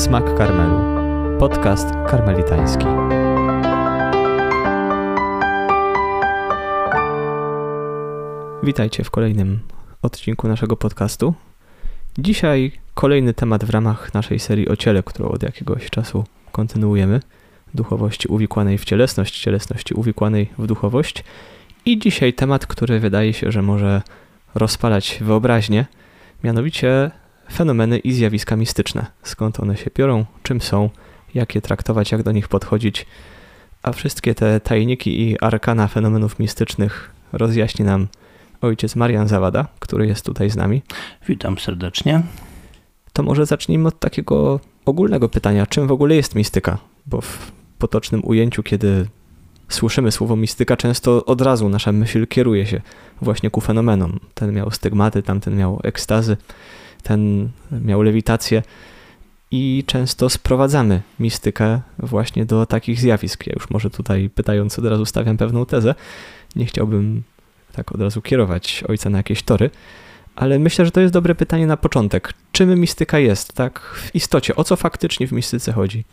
Smak Karmelu. Podcast karmelitański. Witajcie w kolejnym odcinku naszego podcastu. Dzisiaj kolejny temat w ramach naszej serii o ciele, którą od jakiegoś czasu kontynuujemy. Duchowości uwikłanej w cielesność, cielesności uwikłanej w duchowość. I dzisiaj temat, który wydaje się, że może rozpalać wyobraźnię, mianowicie fenomeny i zjawiska mistyczne. Skąd one się biorą, czym są, jak je traktować, jak do nich podchodzić. A wszystkie te tajniki i arkana fenomenów mistycznych rozjaśni nam ojciec Marian Zawada, który jest tutaj z nami. Witam serdecznie. To może zacznijmy od takiego ogólnego pytania, czym w ogóle jest mistyka? Bo w potocznym ujęciu, kiedy słyszymy słowo mistyka, często od razu nasza myśl kieruje się właśnie ku fenomenom. Ten miał stygmaty, tamten miał ekstazy, ten miał lewitację i często sprowadzamy mistykę właśnie do takich zjawisk. Ja już może tutaj pytając od razu stawiam pewną tezę. Nie chciałbym tak od razu kierować ojca na jakieś tory, ale myślę, że to jest dobre pytanie na początek. Czym mistyka jest, tak w istocie? O co faktycznie w mistyce chodzi?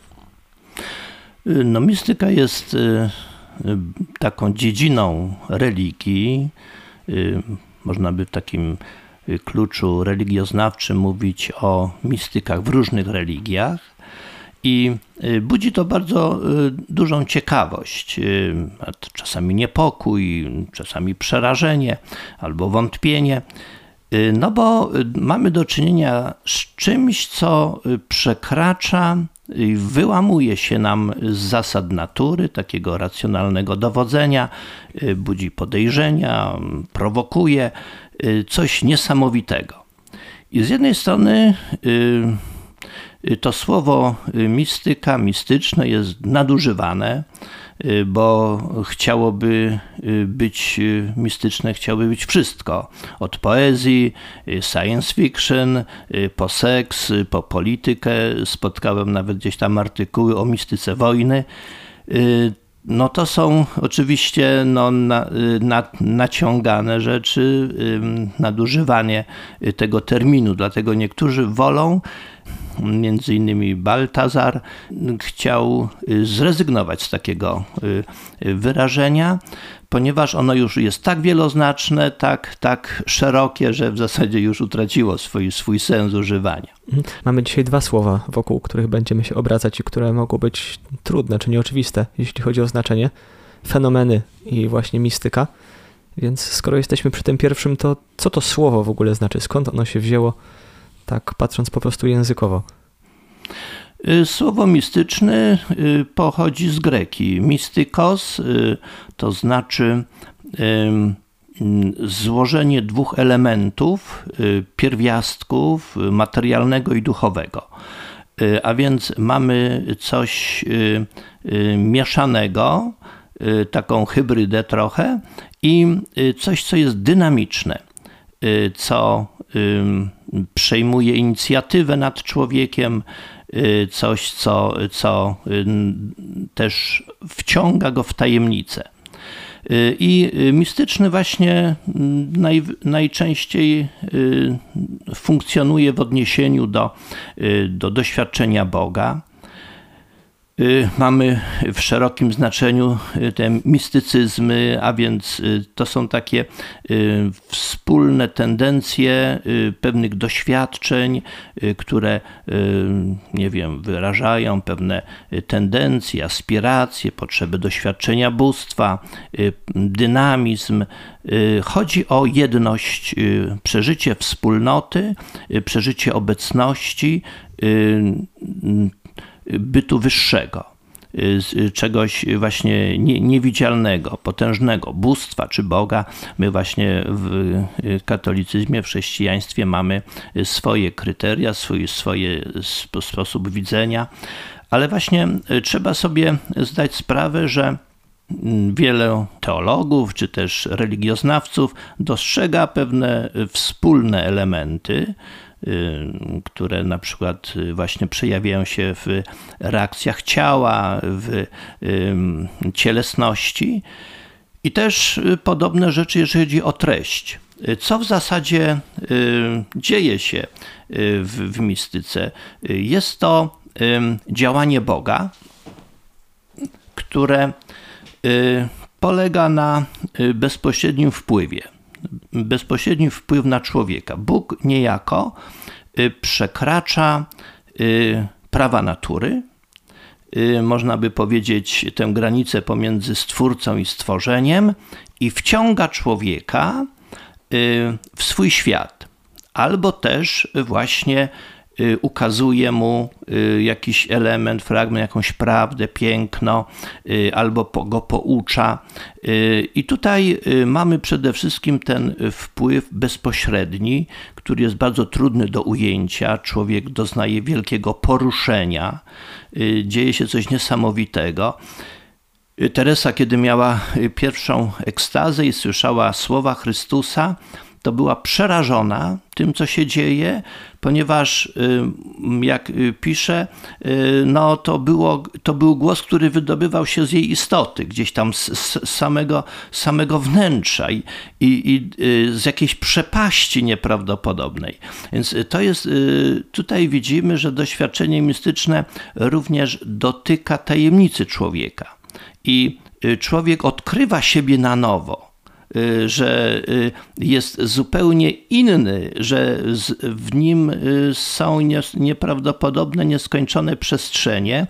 No, mistyka jest y, y, taką dziedziną religii. Y, można by takim kluczu religioznawczym mówić o mistykach w różnych religiach. I budzi to bardzo dużą ciekawość, czasami niepokój, czasami przerażenie albo wątpienie. No bo mamy do czynienia z czymś, co przekracza wyłamuje się nam z zasad natury, takiego racjonalnego dowodzenia, budzi podejrzenia, prowokuje coś niesamowitego. I z jednej strony to słowo mistyka, mistyczne jest nadużywane, Y, bo chciałoby y, być y, mistyczne, chciałoby być wszystko. Od poezji, science fiction, po seks, po politykę. Spotkałem nawet gdzieś tam artykuły o mistyce wojny. No to są oczywiście no, na, na, naciągane rzeczy, nadużywanie tego terminu. Dlatego niektórzy wolą między innymi Baltazar chciał y, zrezygnować z takiego y, wyrażenia, ponieważ ono już jest tak wieloznaczne, tak, tak szerokie, że w zasadzie już utraciło swój, swój sens używania. Mhm. Mamy dzisiaj dwa słowa, wokół których będziemy się obracać i które mogą być trudne czy nieoczywiste, jeśli chodzi o znaczenie. Fenomeny i właśnie mistyka. Więc skoro jesteśmy przy tym pierwszym, to co to słowo w ogóle znaczy? Skąd ono się wzięło? Tak patrząc po prostu językowo? Y, słowo mistyczny y, pochodzi z greki. Mistykos y, to znaczy złożenie dwóch elementów, pierwiastków materialnego i duchowego. A więc mamy coś mieszanego, taką hybrydę trochę i coś, co jest dynamiczne, co przejmuje inicjatywę nad człowiekiem, y, coś, co, co y, też wciąga go w tajemnicę. Y, I mistyczny właśnie naj, najczęściej funkcjonuje w odniesieniu do, do doświadczenia Boga. Y, mamy w szerokim znaczeniu y, te mistycyzmy, a więc y, to są takie wspólne tendencje pewnych doświadczeń, które, nie wiem, wyrażają pewne tendencje, aspiracje, potrzeby doświadczenia bóstwa, dynamizm. Chodzi o jedność, przeżycie wspólnoty, przeżycie obecności bytu wyższego, y, czegoś właśnie niewidzialnego, potężnego, bóstwa czy Boga. My właśnie w y, katolicyzmie, w chrześcijaństwie mamy swoje kryteria, swój, swoje sposób widzenia, ale właśnie y, trzeba sobie zdać sprawę, że mm, wiele teologów czy też religioznawców dostrzega pewne wspólne elementy, Y, które na przykład y, właśnie przejawiają się w reakcjach ciała, w cielesności. I też y, podobne rzeczy, jeżeli chodzi o treść. Co w zasadzie dzieje się w, w mistyce? Jest to działanie Boga, które polega na bezpośrednim wpływie. Bezpośredni wpływ na człowieka. Bóg niejako przekracza prawa natury, można by powiedzieć, tę granicę pomiędzy stwórcą i stworzeniem i wciąga człowieka w swój świat. Albo też właśnie Y, ukazuje mu y, jakiś element, fragment, jakąś prawdę, piękno, y, albo go poucza. I tutaj mamy przede wszystkim ten wpływ bezpośredni, który jest bardzo trudny do ujęcia. Człowiek doznaje wielkiego poruszenia, dzieje się coś niesamowitego. Teresa, kiedy miała pierwszą ekstazę i słyszała słowa Chrystusa, to była przerażona tym, co się dzieje, ponieważ y, jak y, pisze, y, no to, było, to był głos, który wydobywał się z jej istoty, gdzieś tam z, z samego, samego wnętrza i, i, i, z jakiejś przepaści nieprawdopodobnej. Więc to jest, tutaj widzimy, że doświadczenie mistyczne również dotyka tajemnicy człowieka. I człowiek odkrywa siebie na nowo Y, że y, jest zupełnie inny, że w nim y, są nieprawdopodobne, nieskończone przestrzenie,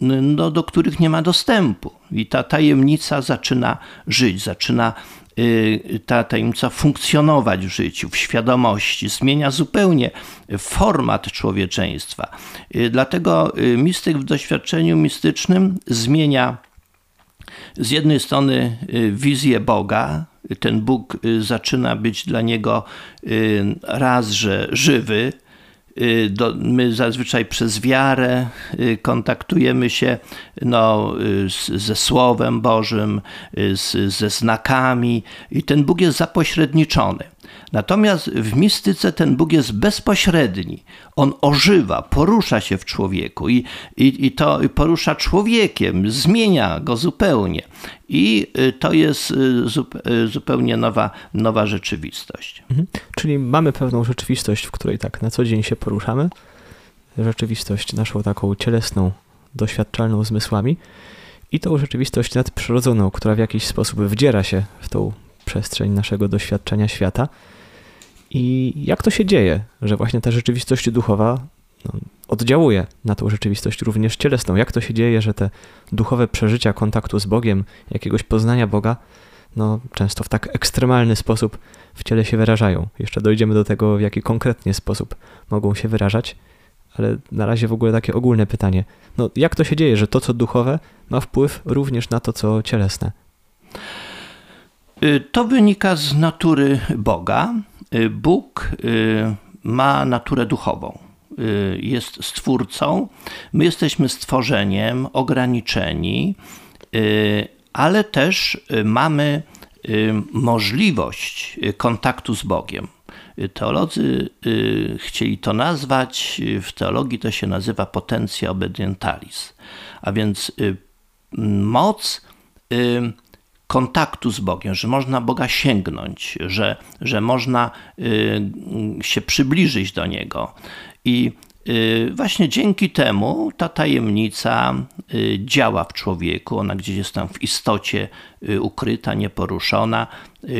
no, do których nie ma dostępu. I ta tajemnica zaczyna żyć, zaczyna ta tajemnica funkcjonować w życiu, w świadomości, zmienia zupełnie format człowieczeństwa. Dlatego mistyk w doświadczeniu mistycznym zmienia z jednej strony y, wizję Boga, ten Bóg y, zaczyna być dla niego y, raz, że żywy. My zazwyczaj przez wiarę kontaktujemy się no, ze Słowem Bożym, z, ze znakami, i ten Bóg jest zapośredniczony. Natomiast w mistyce ten Bóg jest bezpośredni. On ożywa, porusza się w człowieku i, i, i to porusza człowiekiem, zmienia go zupełnie. I y, to jest y, y, zupełnie nowa, nowa rzeczywistość. Mhm. Czyli mamy pewną rzeczywistość, w której tak na co dzień się poruszamy. Rzeczywistość naszą taką cielesną, doświadczalną zmysłami i tą rzeczywistość nadprzyrodzoną, która w jakiś sposób wdziera się w tą przestrzeń naszego doświadczenia świata. I jak to się dzieje, że właśnie ta rzeczywistość duchowa no, oddziałuje na tą rzeczywistość również cielesną? Jak to się dzieje, że te duchowe przeżycia kontaktu z Bogiem, jakiegoś poznania Boga, no, często w tak ekstremalny sposób w ciele się wyrażają? Jeszcze dojdziemy do tego, w jaki konkretnie sposób mogą się wyrażać, ale na razie w ogóle takie ogólne pytanie. No, jak to się dzieje, że to, co duchowe, ma wpływ również na to, co cielesne? Y, to wynika z natury Boga. Y, Bóg y, ma naturę duchową. Jest stwórcą. My jesteśmy stworzeniem ograniczeni, ale też mamy możliwość kontaktu z Bogiem. Teolodzy chcieli to nazwać, w teologii to się nazywa potencja obedientalis, a więc moc kontaktu z Bogiem, że można Boga sięgnąć, że, że można y, się przybliżyć do Niego. I y, właśnie dzięki temu ta tajemnica y, działa w człowieku, ona gdzieś jest tam w istocie ukryta, nieporuszona.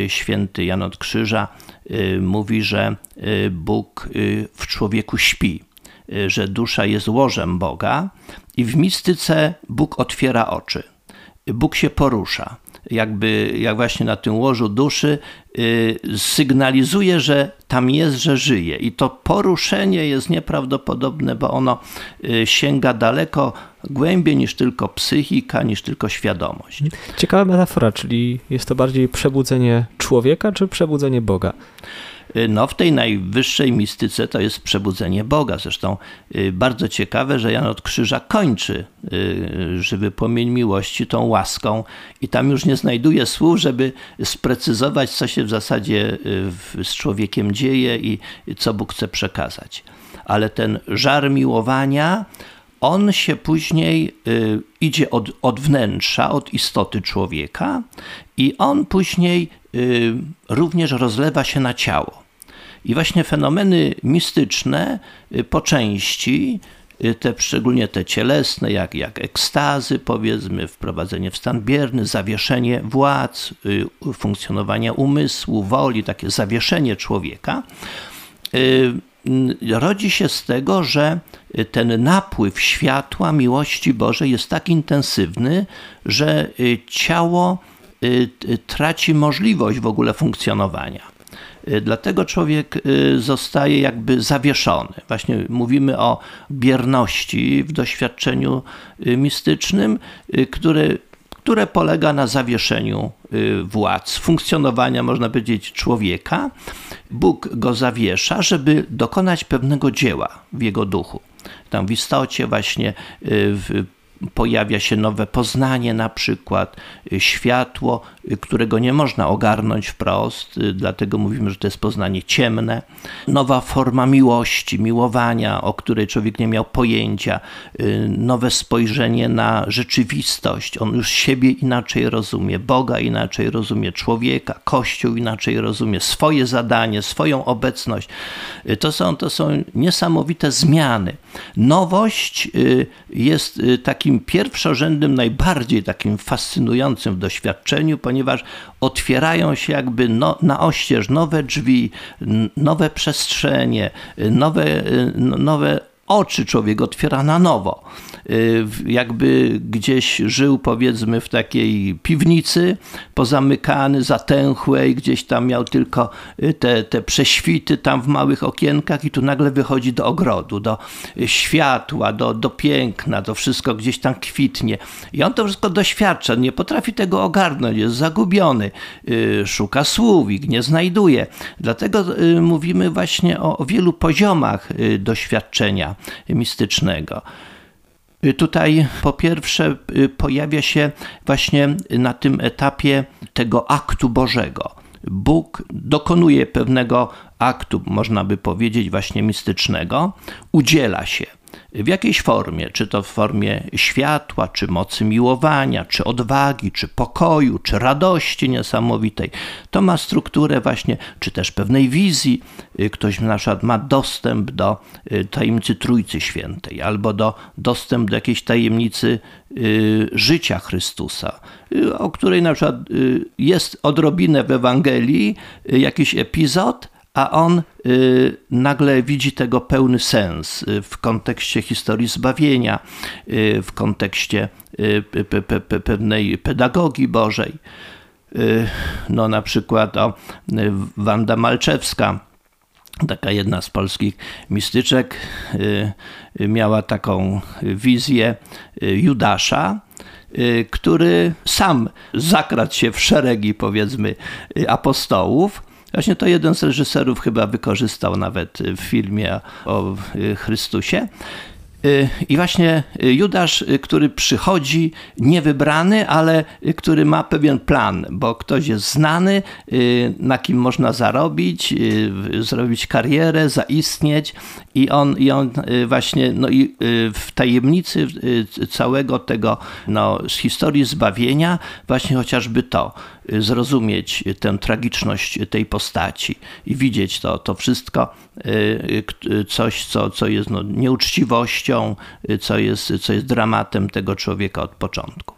Święty Jan od Krzyża mówi, że Bóg w człowieku śpi, że dusza jest łożem Boga i w mistyce Bóg otwiera oczy. Bóg się porusza jakby jak właśnie na tym łożu duszy y, sygnalizuje, że tam jest, że żyje. I to poruszenie jest nieprawdopodobne, bo ono y, sięga daleko głębiej niż tylko psychika, niż tylko świadomość. Ciekawa metafora, czyli jest to bardziej przebudzenie człowieka, czy przebudzenie Boga? Y, no, w tej najwyższej mistyce to jest przebudzenie Boga. Zresztą y, bardzo ciekawe, że Jan od Krzyża kończy y, żywy płomień miłości tą łaską i tam już nie znajduje słów, żeby sprecyzować, co się w zasadzie z człowiekiem dzieje i co Bóg chce przekazać. Ale ten żar miłowania, on się później idzie od, od wnętrza, od istoty człowieka i on później również rozlewa się na ciało. I właśnie fenomeny mistyczne y, po części te, szczególnie te cielesne, jak, jak ekstazy, powiedzmy, wprowadzenie w stan bierny, zawieszenie władz, funkcjonowania umysłu, woli, takie zawieszenie człowieka, rodzi się z tego, że ten napływ światła miłości Bożej jest tak intensywny, że ciało traci możliwość w ogóle funkcjonowania. Y, dlatego człowiek y, zostaje jakby zawieszony. Właśnie mówimy o bierności w doświadczeniu y, mistycznym, które, polega na zawieszeniu władz, funkcjonowania, można powiedzieć, człowieka. Bóg go zawiesza, żeby dokonać pewnego dzieła w jego duchu. Tam w istocie właśnie w pojawia się nowe poznanie, na przykład y, światło, y, którego nie można ogarnąć wprost, y, dlatego mówimy, że to jest poznanie ciemne. Nowa forma miłości, miłowania, o której człowiek nie miał pojęcia, nowe spojrzenie na rzeczywistość. On już siebie inaczej rozumie, Boga inaczej rozumie, człowieka, Kościół inaczej rozumie, swoje zadanie, swoją obecność. To są, to są niesamowite zmiany. Nowość jest takim takim pierwszorzędnym, najbardziej takim fascynującym w doświadczeniu, ponieważ otwierają się jakby no, na oścież nowe drzwi, nowe przestrzenie, nowe, nowe oczy człowiek otwiera na nowo. Y, jakby gdzieś żył powiedzmy w takiej piwnicy, pozamykany, zatęchłej, gdzieś tam miał tylko y, te, te prześwity tam w małych okienkach i tu nagle wychodzi do ogrodu, do światła, do, do piękna, to wszystko gdzieś tam kwitnie. I on to wszystko doświadcza, nie potrafi tego ogarnąć, jest zagubiony, y, szuka słówik, nie znajduje. Dlatego mówimy właśnie o, o wielu poziomach doświadczenia mistycznego. Y, tutaj po pierwsze y, pojawia się właśnie na tym etapie tego aktu Bożego. Bóg dokonuje pewnego aktu, można by powiedzieć, właśnie mistycznego, udziela się w jakiejś formie, czy to w formie światła, czy mocy miłowania, czy odwagi, czy pokoju, czy radości niesamowitej. To ma strukturę właśnie, czy też pewnej wizji. Y, ktoś na przykład ma dostęp do y, tajemnicy Trójcy Świętej, albo do dostęp do jakiejś tajemnicy y, życia Chrystusa, o której na przykład jest odrobinę w Ewangelii, jakiś epizod, a on y, nagle widzi tego pełny sens y, w kontekście historii zbawienia, y, w kontekście pewnej pedagogii Bożej. No na przykład o, Wanda Malczewska, taka jedna z polskich mistyczek, miała taką wizję Judasza, który sam zakradł się w szeregi, powiedzmy, apostołów Właśnie to jeden z reżyserów chyba wykorzystał nawet w filmie o Chrystusie. Y, I właśnie Judasz, y, który przychodzi niewybrany, ale który ma pewien plan, bo ktoś jest znany, y, na kim można zarobić, zrobić karierę, zaistnieć i on, i on właśnie no i w tajemnicy całego tego no, z historii zbawienia właśnie chociażby to, zrozumieć tę tragiczność tej postaci i widzieć to, to wszystko, coś, co, co jest no, nieuczciwością, co jest, co jest dramatem tego człowieka od początku.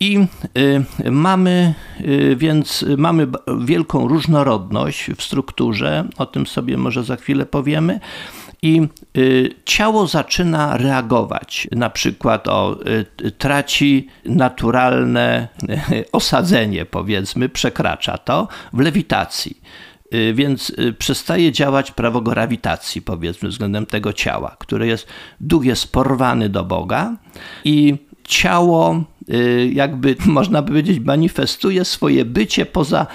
I y, mamy y, więc mamy wielką różnorodność w strukturze, o tym sobie może za chwilę powiemy. I y, ciało zaczyna reagować. Na przykład o, traci naturalne osadzenie, powiedzmy, przekracza to w lewitacji. Więc przestaje działać prawo grawitacji, powiedzmy, względem tego ciała, które jest, duch jest porwany do Boga i ciało jakby można powiedzieć, manifestuje swoje bycie poza,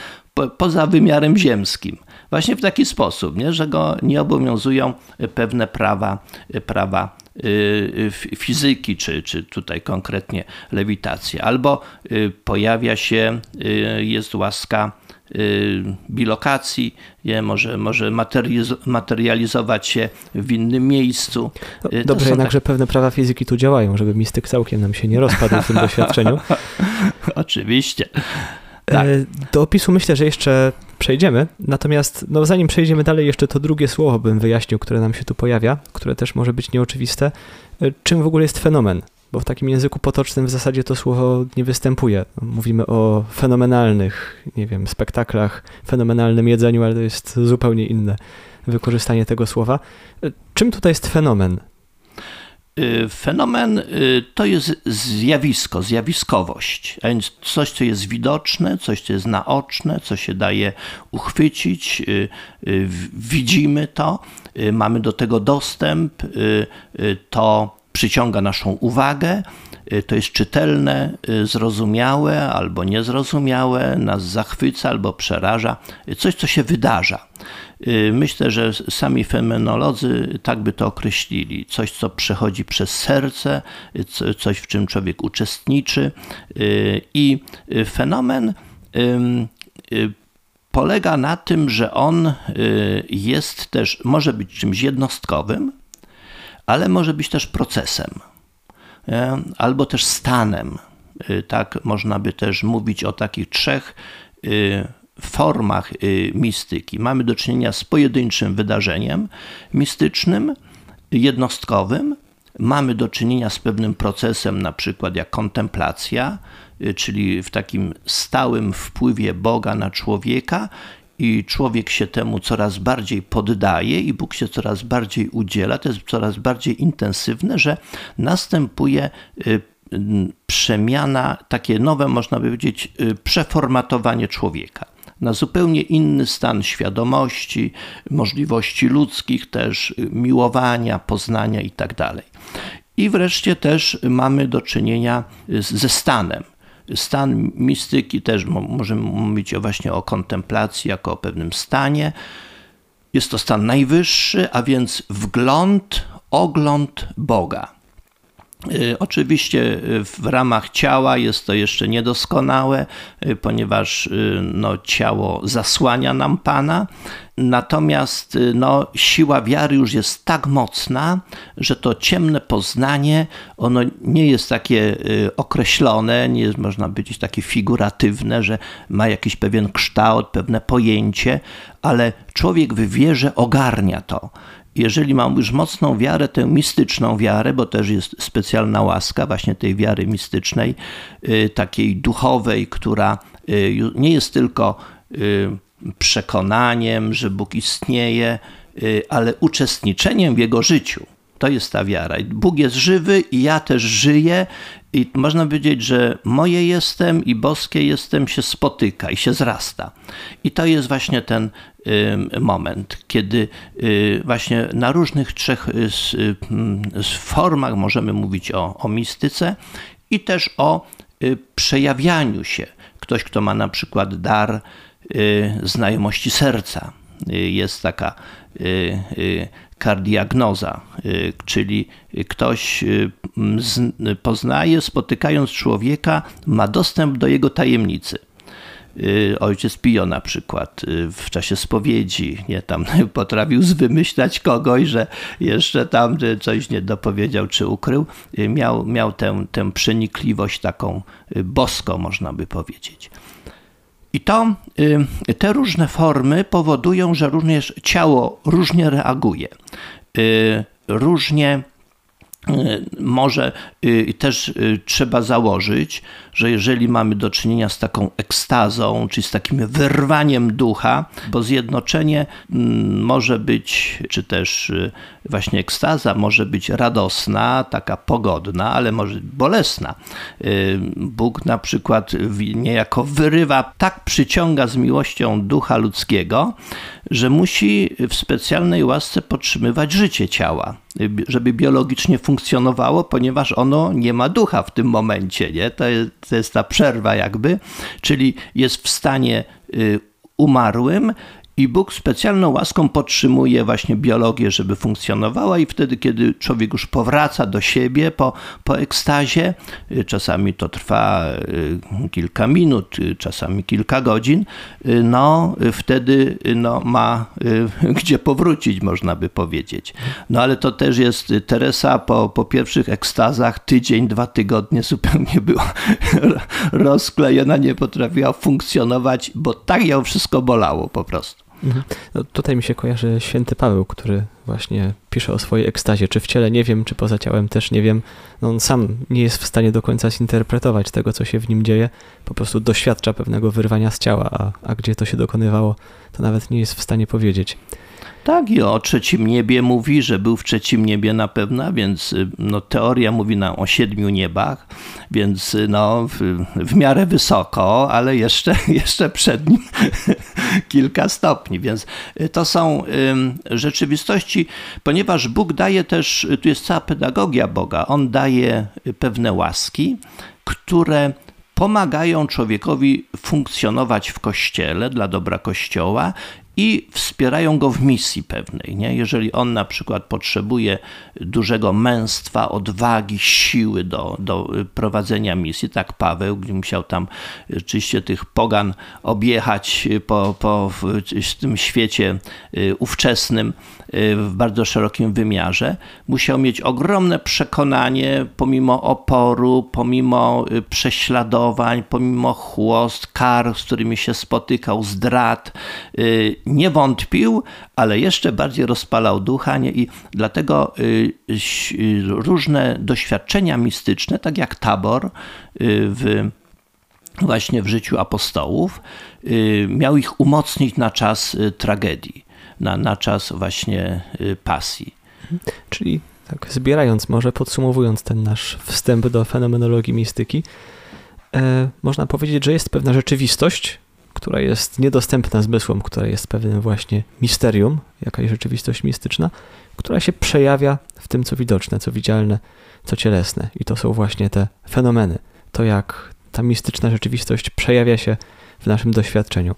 poza wymiarem ziemskim. Właśnie w taki sposób, nie? że go nie obowiązują pewne prawa, prawa y, fizyki, czy, czy tutaj konkretnie lewitacja. Albo y, pojawia się, jest łaska Y, bilokacji, nie, może, może materializować się w innym miejscu. Y, dobrze jednak, tak... że pewne prawa fizyki tu działają, żeby mistyk całkiem nam się nie rozpadł w tym doświadczeniu. Oczywiście. Tak. Do opisu myślę, że jeszcze przejdziemy. Natomiast no, zanim przejdziemy dalej, jeszcze to drugie słowo bym wyjaśnił, które nam się tu pojawia, które też może być nieoczywiste. Czym w ogóle jest fenomen? Bo w takim języku potocznym w zasadzie to słowo nie występuje. Mówimy o fenomenalnych, nie wiem, spektaklach, fenomenalnym jedzeniu, ale to jest zupełnie inne wykorzystanie tego słowa. Czym tutaj jest fenomen? Y, fenomen y, to jest zjawisko, zjawiskowość, a więc coś, co jest widoczne, coś, co jest naoczne, co się daje uchwycić, y, widzimy to, mamy do tego dostęp, to przyciąga naszą uwagę, to jest czytelne, zrozumiałe albo niezrozumiałe, nas zachwyca albo przeraża, coś, co się wydarza. Y, myślę, że sami fenomenolodzy tak by to określili. Coś, co przechodzi przez serce, coś, w czym człowiek uczestniczy. Y, I fenomen y, polega na tym, że on jest też, może być czymś jednostkowym, ale może być też procesem albo też stanem. Tak można by też mówić o takich trzech formach y, mistyki. Mamy do czynienia z pojedynczym wydarzeniem mistycznym, jednostkowym. Mamy do czynienia z pewnym procesem, na przykład jak kontemplacja, y, czyli w takim stałym wpływie Boga na człowieka, i człowiek się temu coraz bardziej poddaje, i Bóg się coraz bardziej udziela, to jest coraz bardziej intensywne, że następuje y, przemiana, takie nowe, można by powiedzieć, przeformatowanie człowieka na zupełnie inny stan świadomości, możliwości ludzkich, też miłowania, poznania itd. Tak I wreszcie też mamy do czynienia ze stanem. Stan mistyki też możemy mówić właśnie o kontemplacji jako o pewnym stanie. Jest to stan najwyższy, a więc wgląd, ogląd Boga. Y, oczywiście y, w ramach ciała jest to jeszcze niedoskonałe, y, ponieważ no, ciało zasłania nam Pana, natomiast no, siła wiary już jest tak mocna, że to ciemne poznanie, ono nie jest takie określone, nie jest, można powiedzieć, takie figuratywne, że ma jakiś pewien kształt, pewne pojęcie, ale człowiek w wierze ogarnia to. Jeżeli mam już mocną wiarę, tę mistyczną wiarę, bo też jest specjalna łaska właśnie tej wiary mistycznej, y, takiej duchowej, która y, nie jest tylko y, przekonaniem, że Bóg istnieje, ale uczestniczeniem w Jego życiu. To jest ta wiara. Bóg jest żywy i ja też żyję. I można powiedzieć, że moje jestem i boskie jestem się spotyka i się zrasta. I to jest właśnie ten moment, kiedy y, właśnie na różnych trzech y, y, formach możemy mówić o, o mistyce i też o przejawianiu się. Ktoś, kto ma na przykład dar znajomości serca. Jest taka kardiagnoza, czyli ktoś poznaje, spotykając człowieka, ma dostęp do jego tajemnicy. Y, ojciec Pio na przykład y, w czasie spowiedzi, nie tam potrafił zwymyślać kogoś, że jeszcze tam coś nie dopowiedział czy ukrył, y, miał, miał tę, tę przenikliwość taką boską, można by powiedzieć. I to, te różne formy powodują, że również ciało różnie reaguje, różnie E, może y, też y, trzeba założyć, że jeżeli mamy do czynienia z taką ekstazą, czyli z takim wyrwaniem ducha, bo zjednoczenie mm, może być, czy też y, właśnie ekstaza może być radosna, taka pogodna, ale może bolesna. Bóg na przykład niejako wyrywa, tak przyciąga z miłością ducha ludzkiego, że musi w specjalnej łasce podtrzymywać życie ciała, żeby biologicznie funkcjonowało, ponieważ ono nie ma ducha w tym momencie. Nie? To, jest, to jest ta przerwa, jakby, czyli jest w stanie y, umarłym I Bóg specjalną łaską podtrzymuje właśnie biologię, żeby funkcjonowała, i wtedy, kiedy człowiek już powraca do siebie po, po ekstazie, y, czasami to trwa y, kilka minut, czasami kilka godzin, no wtedy no, ma gdzie powrócić, można by powiedzieć. No ale to też jest Teresa po, po pierwszych ekstazach, tydzień, dwa tygodnie zupełnie była rozklejona, nie potrafiła funkcjonować, bo tak ją wszystko bolało po prostu. Mhm. No, tutaj mi się kojarzy święty Paweł, który właśnie pisze o swojej ekstazie. Czy w ciele nie wiem, czy poza ciałem też nie wiem. No on sam nie jest w stanie do końca zinterpretować tego, co się w nim dzieje. Po prostu doświadcza pewnego wyrwania z ciała, a, a gdzie to się dokonywało, to nawet nie jest w stanie powiedzieć. Tak, i o trzecim niebie mówi, że był w trzecim niebie na pewno, więc y, no, teoria mówi nam o siedmiu niebach, więc y, no, w, w miarę wysoko, ale jeszcze, jeszcze przed nim kilka stopni. Więc y, to są rzeczywistości, ponieważ Bóg daje też, tu jest cała pedagogia Boga, On daje pewne łaski, które pomagają człowiekowi funkcjonować w kościele dla dobra kościoła i wspierają go w misji pewnej. Nie? Jeżeli on na przykład potrzebuje dużego męstwa, odwagi, siły do, do prowadzenia misji, tak Paweł, gdzie musiał tam rzeczywiście tych pogan objechać po, po w tym świecie y, ówczesnym w bardzo szerokim wymiarze, musiał mieć ogromne przekonanie, pomimo oporu, pomimo y, prześladowań, pomimo chłost, kar, z którymi się spotykał, zdrad, nie wątpił, ale jeszcze bardziej rozpalał ducha nie? i dlatego y, y, różne doświadczenia mistyczne, tak jak tabor y, w właśnie w życiu apostołów, miał ich umocnić na czas tragedii, na, na czas właśnie pasji. Czyli tak zbierając, może podsumowując ten nasz wstęp do fenomenologii mistyki, e, można powiedzieć, że jest pewna rzeczywistość, która jest niedostępna zmysłom, która jest pewnym właśnie misterium, jakaś rzeczywistość mistyczna, która się przejawia w tym, co widoczne, co widzialne, co cielesne. I to są właśnie te fenomeny. To, jak ta mistyczna rzeczywistość przejawia się w naszym doświadczeniu.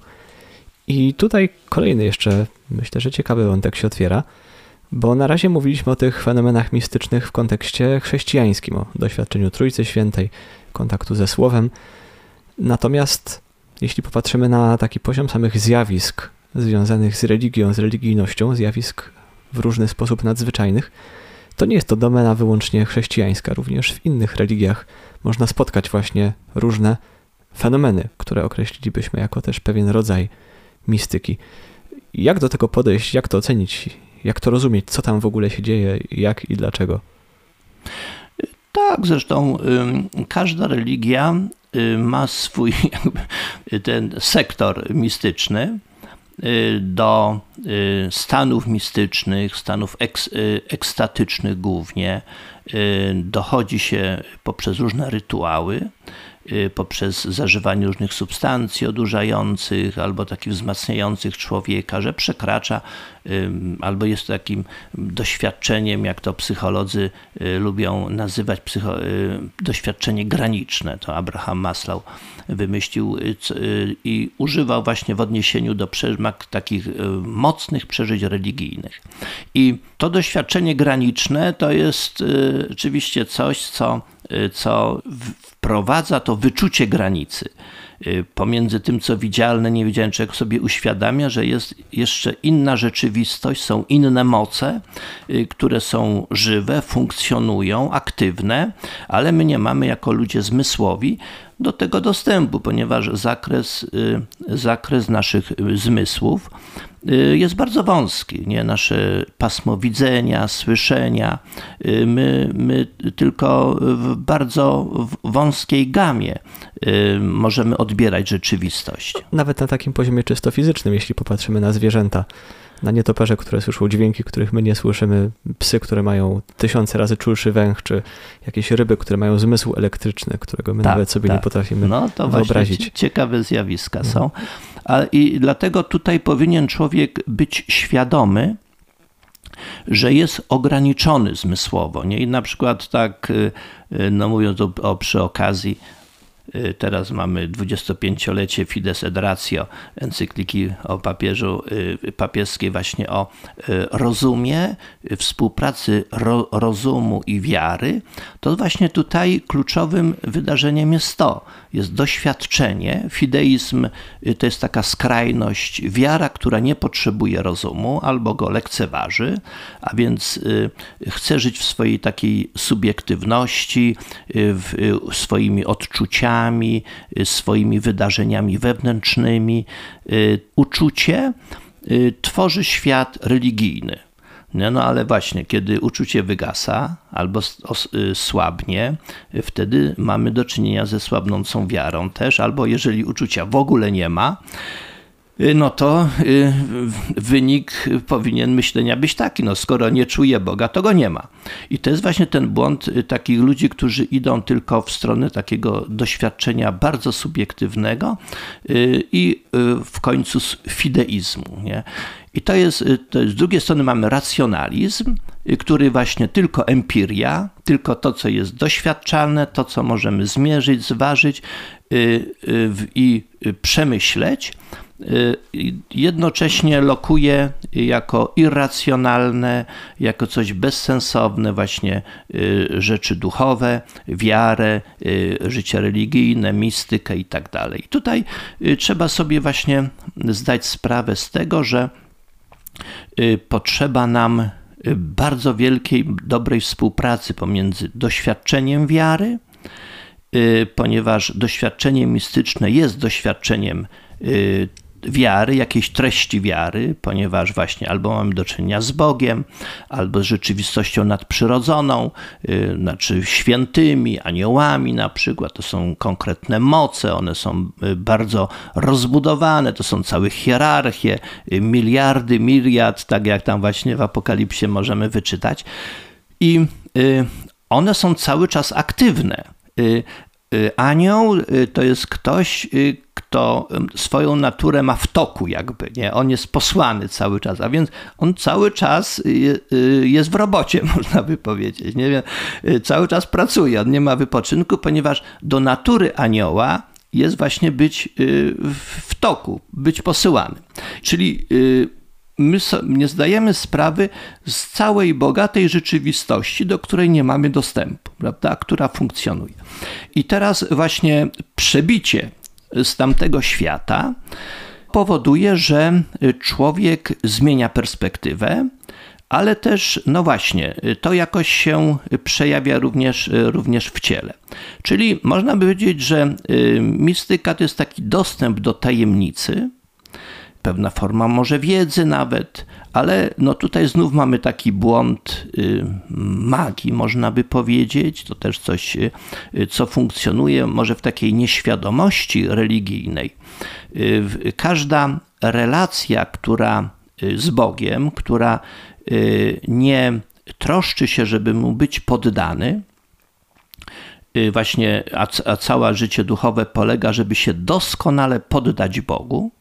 I tutaj kolejny jeszcze, myślę, że ciekawy wątek się otwiera, bo na razie mówiliśmy o tych fenomenach mistycznych w kontekście chrześcijańskim, o doświadczeniu Trójcy Świętej, kontaktu ze Słowem. Natomiast jeśli popatrzymy na taki poziom samych zjawisk związanych z religią, z religijnością, zjawisk w różny sposób nadzwyczajnych, to nie jest to domena wyłącznie chrześcijańska. Również w innych religiach można spotkać właśnie różne fenomeny, które określilibyśmy jako też pewien rodzaj mistyki. Jak do tego podejść, jak to ocenić, jak to rozumieć, co tam w ogóle się dzieje, jak i dlaczego? Tak, zresztą każda religia Y, ma swój ten sektor mistyczny y, do y, stanów mistycznych, stanów eks, ekstatycznych głównie. Dochodzi się poprzez różne rytuały, poprzez zażywanie różnych substancji odurzających albo takich wzmacniających człowieka, że przekracza albo jest takim doświadczeniem, jak to psycholodzy y, lubią nazywać, y, doświadczenie graniczne. To Abraham Maslow wymyślił y, i używał właśnie w odniesieniu do takich mocnych przeżyć religijnych. I to doświadczenie graniczne to jest oczywiście coś, co, co wprowadza to wyczucie granicy. Y, pomiędzy tym, co widzialne, niewidzialne, człowiek sobie uświadamia, że jest jeszcze inna rzeczywistość, są inne moce, y, które są żywe, funkcjonują, aktywne, ale my nie mamy jako ludzie zmysłowi do tego dostępu, ponieważ zakres, y, zakres naszych zmysłów Y, jest bardzo wąski. Nie? Nasze pasmo widzenia, słyszenia, y, my, my tylko w bardzo wąskiej gamie y, możemy odbierać rzeczywistość. Nawet na takim poziomie czysto fizycznym, jeśli popatrzymy na zwierzęta, na nietoperze, które słyszą dźwięki, których my nie słyszymy, psy, które mają tysiące razy czulszy węch, czy jakieś ryby, które mają zmysł elektryczny, którego my tak, nawet sobie tak. nie potrafimy no, to wyobrazić. Ciekawe zjawiska mhm. są. A, I dlatego tutaj powinien człowiek być świadomy, że jest ograniczony zmysłowo. Nie? I na przykład tak, y, y, no mówiąc o, o przy okazji, teraz mamy 25-lecie Fides et Ratio, encykliki o papieżu y, papieskiej właśnie o y, rozumie, współpracy ro, rozumu i wiary. To właśnie tutaj kluczowym wydarzeniem jest to, jest doświadczenie. Fideizm to jest taka skrajność, wiara, która nie potrzebuje rozumu albo go lekceważy, a więc chce żyć w swojej takiej subiektywności, w swoimi odczuciami, Y, swoimi wydarzeniami wewnętrznymi. Y, uczucie y, tworzy świat religijny. No, no ale właśnie, kiedy uczucie wygasa albo słabnie, wtedy mamy do czynienia ze słabnącą wiarą też, albo jeżeli uczucia w ogóle nie ma, Y, no to y, wynik powinien myślenia być taki, no skoro nie czuje Boga, to go nie ma. I to jest właśnie ten błąd y, takich ludzi, którzy idą tylko w stronę takiego doświadczenia bardzo subiektywnego i w końcu fideizmu. Nie? I to jest, to jest, z drugiej strony mamy racjonalizm, który właśnie tylko empiria, tylko to, co jest doświadczalne, to, co możemy zmierzyć, zważyć i przemyśleć, Y, jednocześnie lokuje jako irracjonalne, jako coś bezsensowne właśnie y, rzeczy duchowe, wiarę, y, życie religijne, mistykę i tak dalej. Tutaj trzeba sobie właśnie zdać sprawę z tego, że potrzeba nam bardzo wielkiej, dobrej współpracy pomiędzy doświadczeniem wiary, ponieważ doświadczenie mistyczne jest doświadczeniem wiary, jakiejś treści wiary, ponieważ właśnie albo mamy do czynienia z Bogiem, albo z rzeczywistością nadprzyrodzoną, yy, znaczy świętymi, aniołami na przykład. To są konkretne moce, one są y, bardzo rozbudowane, to są całe hierarchie, yy, miliardy, miliard, tak jak tam właśnie w Apokalipsie możemy wyczytać. I one są cały czas aktywne. Y, y, anioł to jest ktoś, kto swoją naturę ma w toku jakby, nie? On jest posłany cały czas, a więc on cały czas y, y, jest w robocie, można by powiedzieć, nie y, cały czas pracuje, on nie ma wypoczynku, ponieważ do natury anioła jest właśnie być w toku, być posyłanym. Czyli my nie zdajemy sprawy z całej bogatej rzeczywistości, do której nie mamy dostępu, prawda, która funkcjonuje. I teraz właśnie przebicie z tamtego świata powoduje, że człowiek zmienia perspektywę, ale też, no właśnie, to jakoś się przejawia również, również w ciele. Czyli można by powiedzieć, że y, mistyka to jest taki dostęp do tajemnicy, pewna forma może wiedzy nawet, ale no tutaj znów mamy taki błąd y, magii, można by powiedzieć. To też coś, y, co funkcjonuje może w takiej nieświadomości religijnej. Y, każda relacja, która z Bogiem, która nie troszczy się, żeby mu być poddany, właśnie, a, a całe życie duchowe polega, żeby się doskonale poddać Bogu, Y,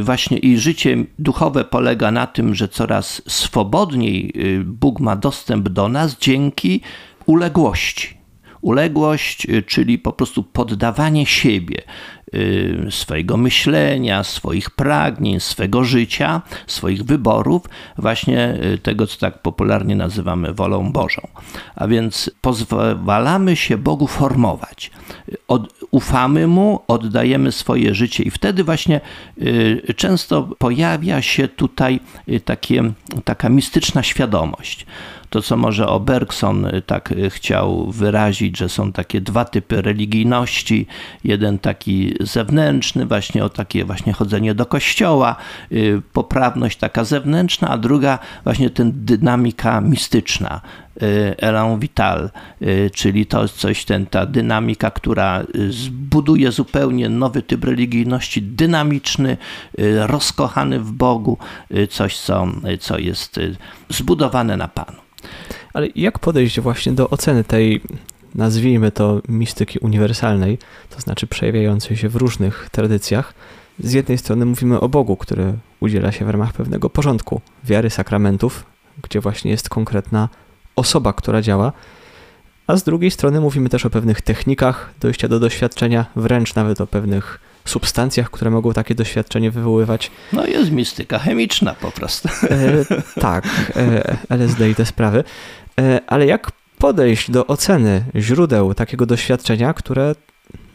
właśnie i życie duchowe polega na tym, że coraz swobodniej y, Bóg ma dostęp do nas dzięki uległości. Uległość, y, czyli po prostu poddawanie siebie, swojego myślenia, swoich pragnień, swego życia, swoich wyborów, właśnie tego, co tak popularnie nazywamy wolą Bożą. A więc pozwalamy się Bogu formować. Od, ufamy Mu, oddajemy swoje życie i wtedy właśnie y, często pojawia się tutaj y, takie, taka mistyczna świadomość. To, co może o Bergson y, tak chciał wyrazić, że są takie dwa typy religijności. Jeden taki zewnętrzny, właśnie o takie właśnie chodzenie do kościoła, poprawność taka zewnętrzna, a druga właśnie ten dynamika mistyczna, Y, Elan Vital, y, czyli to coś, ten, ta dynamika, która y, zbuduje zupełnie nowy typ religijności, dynamiczny, rozkochany w Bogu, coś, co, co jest zbudowane na Panu. Ale jak podejść właśnie do oceny tej, nazwijmy to, mistyki uniwersalnej, to znaczy przejawiającej się w różnych tradycjach? Z jednej strony mówimy o Bogu, który udziela się w ramach pewnego porządku wiary sakramentów, gdzie właśnie jest konkretna osoba, która działa, a z drugiej strony mówimy też o pewnych technikach dojścia do doświadczenia, wręcz nawet o pewnych substancjach, które mogą takie doświadczenie wywoływać. No jest mistyka chemiczna po prostu. E, tak, e, LSD i te sprawy. E, ale jak podejść do oceny źródeł takiego doświadczenia, które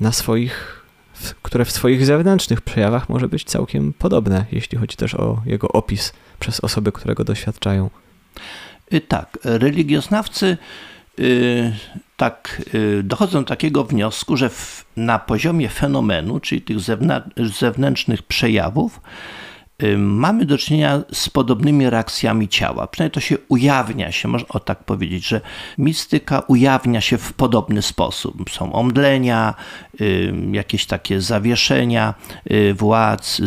na swoich, które w swoich zewnętrznych przejawach może być całkiem podobne, jeśli chodzi też o jego opis przez osoby, które go doświadczają? Y, tak, religioznawcy tak y, dochodzą do takiego wniosku, że na poziomie fenomenu, czyli tych zewnętrznych przejawów, mamy do czynienia z podobnymi reakcjami ciała. Przynajmniej to się ujawnia się, można o tak powiedzieć, że mistyka ujawnia się w podobny sposób. Są omdlenia, jakieś takie zawieszenia y, władz,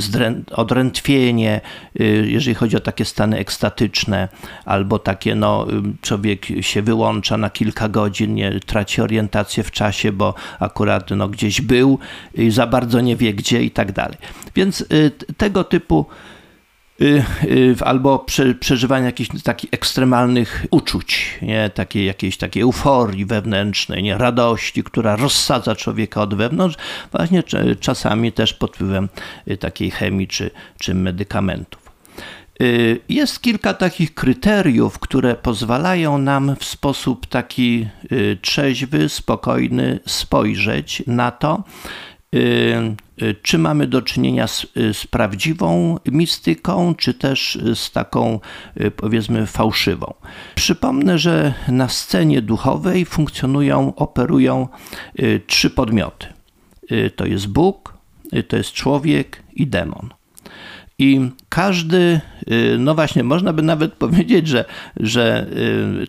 odrętwienie, y, jeżeli chodzi o takie stany ekstatyczne, albo takie, no, człowiek się wyłącza na kilka godzin, nie traci orientację w czasie, bo akurat no, gdzieś był i za bardzo nie wie gdzie i tak dalej. Więc y, tego typu Y, y, albo przeżywanie jakichś takich ekstremalnych uczuć, nie? Takiej, jakiejś takiej euforii wewnętrznej, nie? radości, która rozsadza człowieka od wewnątrz, właśnie czasami też pod wpływem y, takiej chemii czy, czy medykamentów. Jest kilka takich kryteriów, które pozwalają nam w sposób taki trzeźwy, spokojny spojrzeć na to, czy mamy do czynienia z, y, z, prawdziwą mistyką, czy też z taką, powiedzmy, fałszywą. Przypomnę, że na scenie duchowej funkcjonują, operują trzy podmioty: to jest Bóg, to jest człowiek i demon. I każdy, no właśnie, można by nawet powiedzieć, że, że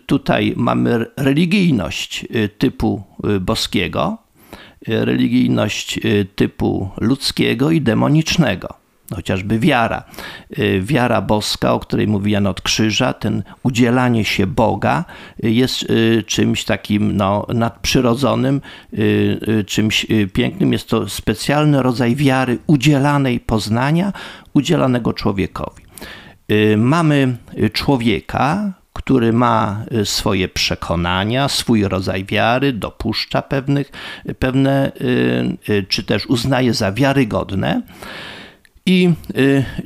tutaj mamy religijność typu boskiego, religijność y, typu ludzkiego i demonicznego. Chociażby wiara. Y, wiara boska, o której mówi Jan od Krzyża, ten udzielanie się Boga y, jest czymś takim no, nadprzyrodzonym, czymś pięknym. Jest to specjalny rodzaj wiary udzielanej poznania, udzielanego człowiekowi. Mamy człowieka, który ma y, swoje przekonania, swój rodzaj wiary, dopuszcza pewnych, pewne, y, y, czy też uznaje za wiarygodne. I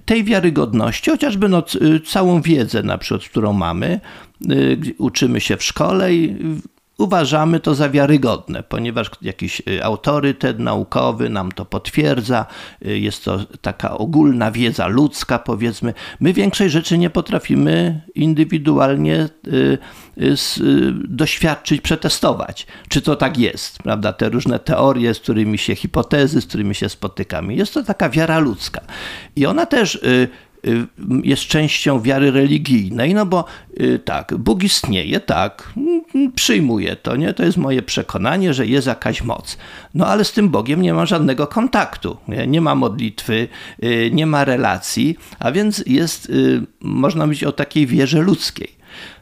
tej wiarygodności, chociażby no, całą wiedzę, na przykład, którą mamy, uczymy się w szkole i uważamy to za wiarygodne, ponieważ jakiś y, autorytet naukowy nam to potwierdza, y, jest to taka ogólna wiedza ludzka, powiedzmy. My większej rzeczy nie potrafimy indywidualnie y, doświadczyć, przetestować, czy to tak jest, prawda? Te różne teorie, z którymi się, hipotezy, z którymi się spotykamy. Jest to taka wiara ludzka. I ona też jest częścią wiary religijnej, no bo y, tak, Bóg istnieje, tak, mm, przyjmuję to, nie? To jest moje przekonanie, że jest jakaś moc. No ale z tym Bogiem nie ma żadnego kontaktu, nie, nie ma modlitwy, y, nie ma relacji, a więc jest, można mówić o takiej wierze ludzkiej.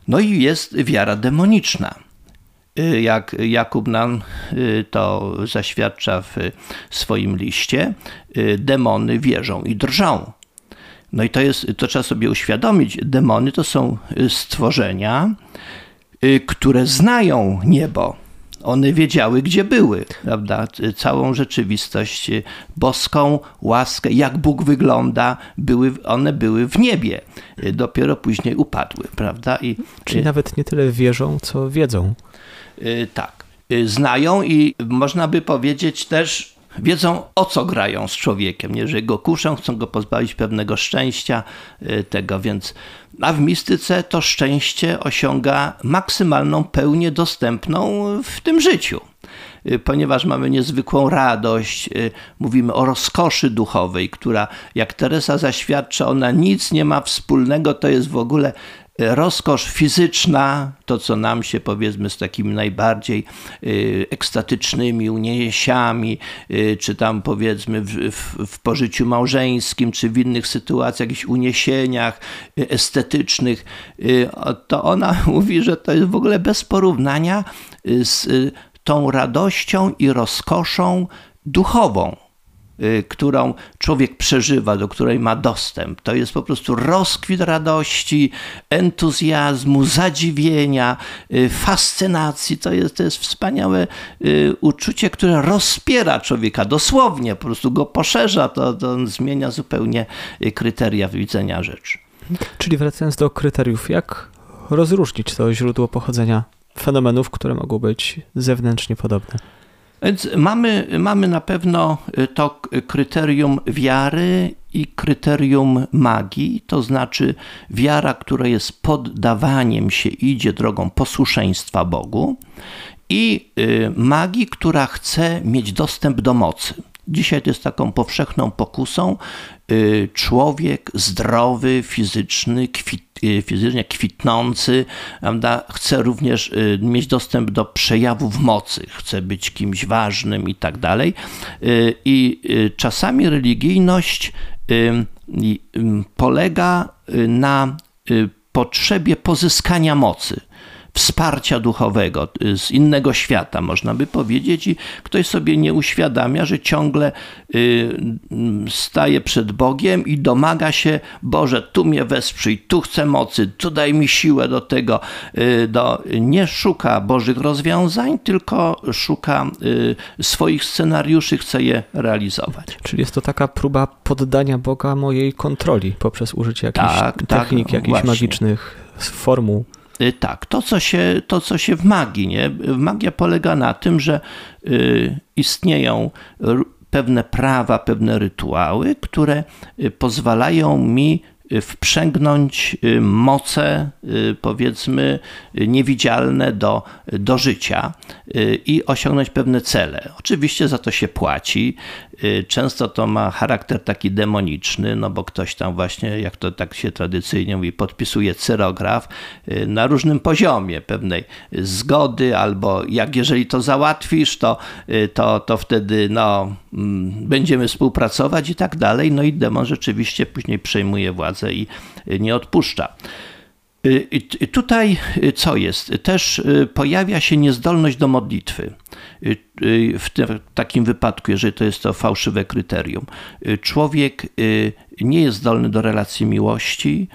No i jest wiara demoniczna jak Jakub nam to zaświadcza w swoim liście, demony wierzą i drżą. No i to jest, to trzeba sobie uświadomić, demony to są y, stworzenia, y, które znają niebo. One wiedziały, gdzie były, prawda? Całą rzeczywistość y, boską, łaskę, jak Bóg wygląda, były, one były w niebie. Dopiero później upadły, prawda? I, Czyli nawet nie tyle wierzą, co wiedzą. Tak. Znają i można by powiedzieć też, wiedzą o co grają z człowiekiem, nie? że go kuszą, chcą go pozbawić pewnego szczęścia, y, tego, więc a w mistyce to szczęście osiąga maksymalną pełnię dostępną w tym życiu y, ponieważ mamy niezwykłą radość, y, mówimy o rozkoszy duchowej, która, jak Teresa zaświadcza, ona nic nie ma wspólnego, to jest w ogóle rozkosz fizyczna, to co nam się powiedzmy z takimi najbardziej y, ekstatycznymi uniesiami, y, czy tam powiedzmy w, w, w pożyciu małżeńskim, czy w innych sytuacjach, jakichś uniesieniach y, estetycznych, to ona mówi, że to jest w ogóle bez porównania z tą radością i rozkoszą duchową którą człowiek przeżywa, do której ma dostęp. To jest po prostu rozkwit radości, entuzjazmu, zadziwienia, y, fascynacji. To jest, to jest wspaniałe y, uczucie, które rozpiera człowieka dosłownie, po prostu go poszerza, to, to zmienia zupełnie kryteria widzenia rzeczy. Czyli wracając do kryteriów, jak rozróżnić to źródło pochodzenia fenomenów, które mogą być zewnętrznie podobne? Więc mamy, mamy na pewno y, to kryterium wiary i kryterium magii, to znaczy wiara, która jest poddawaniem się, idzie drogą posłuszeństwa Bogu, i y, magii, która chce mieć dostęp do mocy. Dzisiaj to jest taką powszechną pokusą. Y, człowiek zdrowy, fizyczny, kwit, y, fizycznie kwitnący, prawda, chce również y, mieć dostęp do przejawów mocy, chce być kimś ważnym i tak dalej. I czasami religijność polega na potrzebie pozyskania mocy wsparcia duchowego y, z innego świata, można by powiedzieć, i ktoś sobie nie uświadamia, że ciągle y, staje przed Bogiem i domaga się, Boże, tu mnie wesprzyj, tu chcę mocy, tu daj mi siłę do tego. Y, do, nie szuka Bożych rozwiązań, tylko szuka swoich scenariuszy, chce je realizować. Czyli jest to taka próba poddania Boga mojej kontroli poprzez użycie jakichś tak, tak technik, tak, jakichś właśnie. magicznych formuł. Y, tak, to co, się, to co się w magii, nie? Magia polega na tym, że y, istnieją pewne prawa, pewne rytuały, które y, pozwalają mi wprzęgnąć y, moce, y, powiedzmy, niewidzialne do, do życia y, i osiągnąć pewne cele. Oczywiście za to się płaci. Często to ma charakter taki demoniczny, no bo ktoś tam właśnie, jak to tak się tradycyjnie mówi, podpisuje cyrograf na różnym poziomie pewnej zgody, albo jak jeżeli to załatwisz, to, to, to wtedy no, mm, będziemy współpracować i tak dalej. No i demon rzeczywiście później przejmuje władzę władzę i nie odpuszcza. Y, I tutaj y, co jest? Też y, pojawia się niezdolność do modlitwy. W takim wypadku, jeżeli to jest to fałszywe kryterium. Człowiek nie jest zdolny do relacji miłości,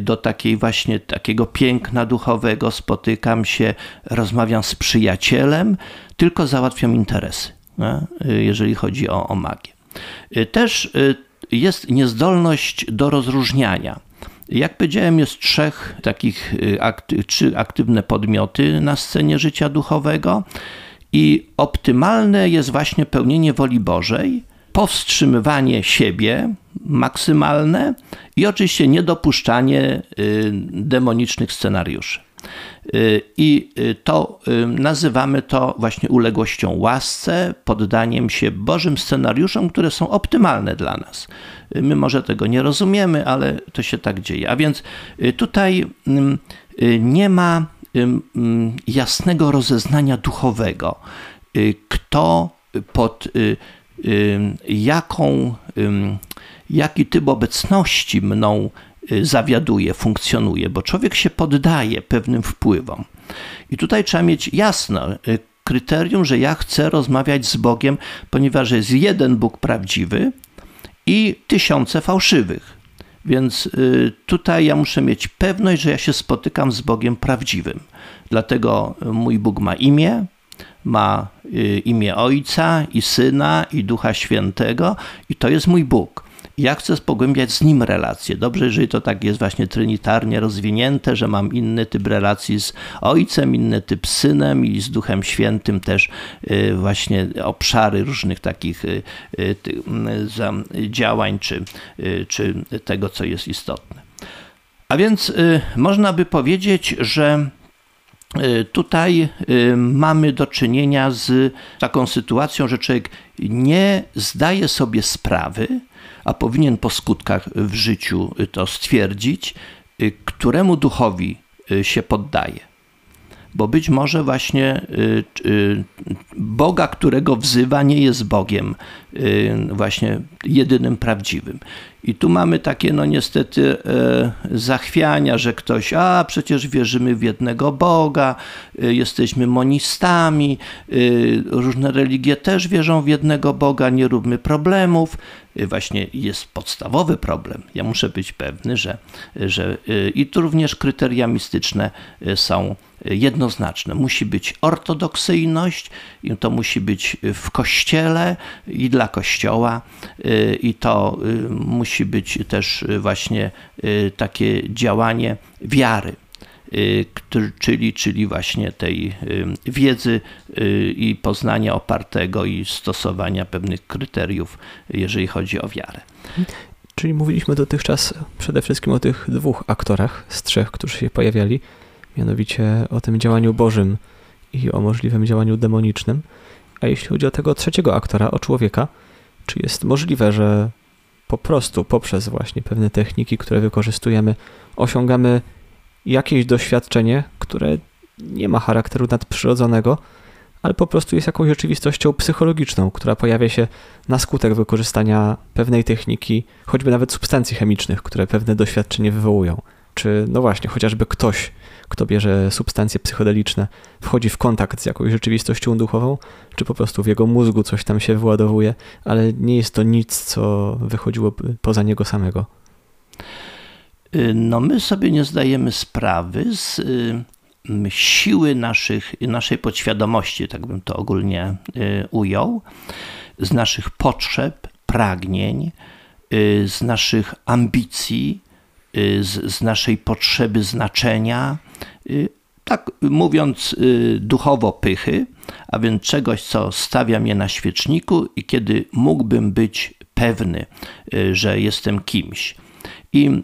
do takiej właśnie takiego piękna duchowego, spotykam się, rozmawiam z przyjacielem, tylko załatwiam interesy, jeżeli chodzi o, o magię. Też jest niezdolność do rozróżniania. Jak powiedziałem, jest trzech takich, y, trzy aktywne podmioty na scenie życia duchowego i optymalne jest właśnie pełnienie woli Bożej, powstrzymywanie siebie maksymalne i oczywiście niedopuszczanie y, demonicznych scenariuszy. Y, I y, to y, nazywamy to właśnie uległością łasce, poddaniem się Bożym scenariuszom, które są optymalne dla nas. My może tego nie rozumiemy, ale to się tak dzieje. A więc tutaj nie ma jasnego rozeznania duchowego, kto pod jaką, jaki typ obecności mną Y, zawiaduje, funkcjonuje, bo człowiek się poddaje pewnym wpływom. I tutaj trzeba mieć jasne y, kryterium, że ja chcę rozmawiać z Bogiem, ponieważ jest jeden Bóg prawdziwy i tysiące fałszywych. Więc y, tutaj ja muszę mieć pewność, że ja się spotykam z Bogiem prawdziwym. Dlatego mój Bóg ma imię, ma imię Ojca i Syna i Ducha Świętego i to jest mój Bóg ja chcę pogłębiać z nim relacje. Dobrze, jeżeli to tak jest właśnie trinitarnie rozwinięte, że mam inny typ relacji z Ojcem, inny typ z Synem i z Duchem Świętym też y, właśnie obszary różnych takich y, y, działań czy, czy tego, co jest istotne. A więc można by powiedzieć, że Tutaj mamy do czynienia z taką sytuacją, że człowiek nie zdaje sobie sprawy, a powinien po skutkach w życiu to stwierdzić, y, któremu duchowi się poddaje. bo być może właśnie Boga, którego wzywa, nie jest Bogiem właśnie jedynym prawdziwym. I tu mamy takie, no niestety, e, zachwiania, że ktoś, a przecież wierzymy w jednego Boga, e, jesteśmy monistami, e, różne religie też wierzą w jednego Boga, nie róbmy problemów. E, właśnie jest podstawowy problem. Ja muszę być pewny, że, że e, i tu również kryteria mistyczne e, są jednoznaczne. Musi być ortodoksyjność, i to musi być w kościele i dla kościoła, i to musi być też właśnie takie działanie wiary. Czyli, czyli właśnie tej wiedzy i poznania opartego i stosowania pewnych kryteriów, jeżeli chodzi o wiarę. Czyli mówiliśmy dotychczas przede wszystkim o tych dwóch aktorach z trzech, którzy się pojawiali mianowicie o tym działaniu Bożym i o możliwym działaniu demonicznym. A jeśli chodzi o tego trzeciego aktora, o człowieka, czy jest możliwe, że po prostu poprzez właśnie pewne techniki, które wykorzystujemy, osiągamy jakieś doświadczenie, które nie ma charakteru nadprzyrodzonego, ale po prostu jest jakąś rzeczywistością psychologiczną, która pojawia się na skutek wykorzystania pewnej techniki, choćby nawet substancji chemicznych, które pewne doświadczenie wywołują. Czy, no właśnie, chociażby ktoś kto bierze substancje psychodeliczne, wchodzi w kontakt z jakąś rzeczywistością duchową, czy po prostu w jego mózgu coś tam się wyładowuje, ale nie jest to nic, co wychodziło poza niego samego. Y, no, my sobie nie zdajemy sprawy z y, siły naszych, naszej podświadomości, tak bym to ogólnie y, ujął, z naszych potrzeb, pragnień, z naszych ambicji, z, z naszej potrzeby znaczenia, tak mówiąc duchowo pychy, a więc czegoś, co stawia mnie na świeczniku i kiedy mógłbym być pewny, że jestem kimś. I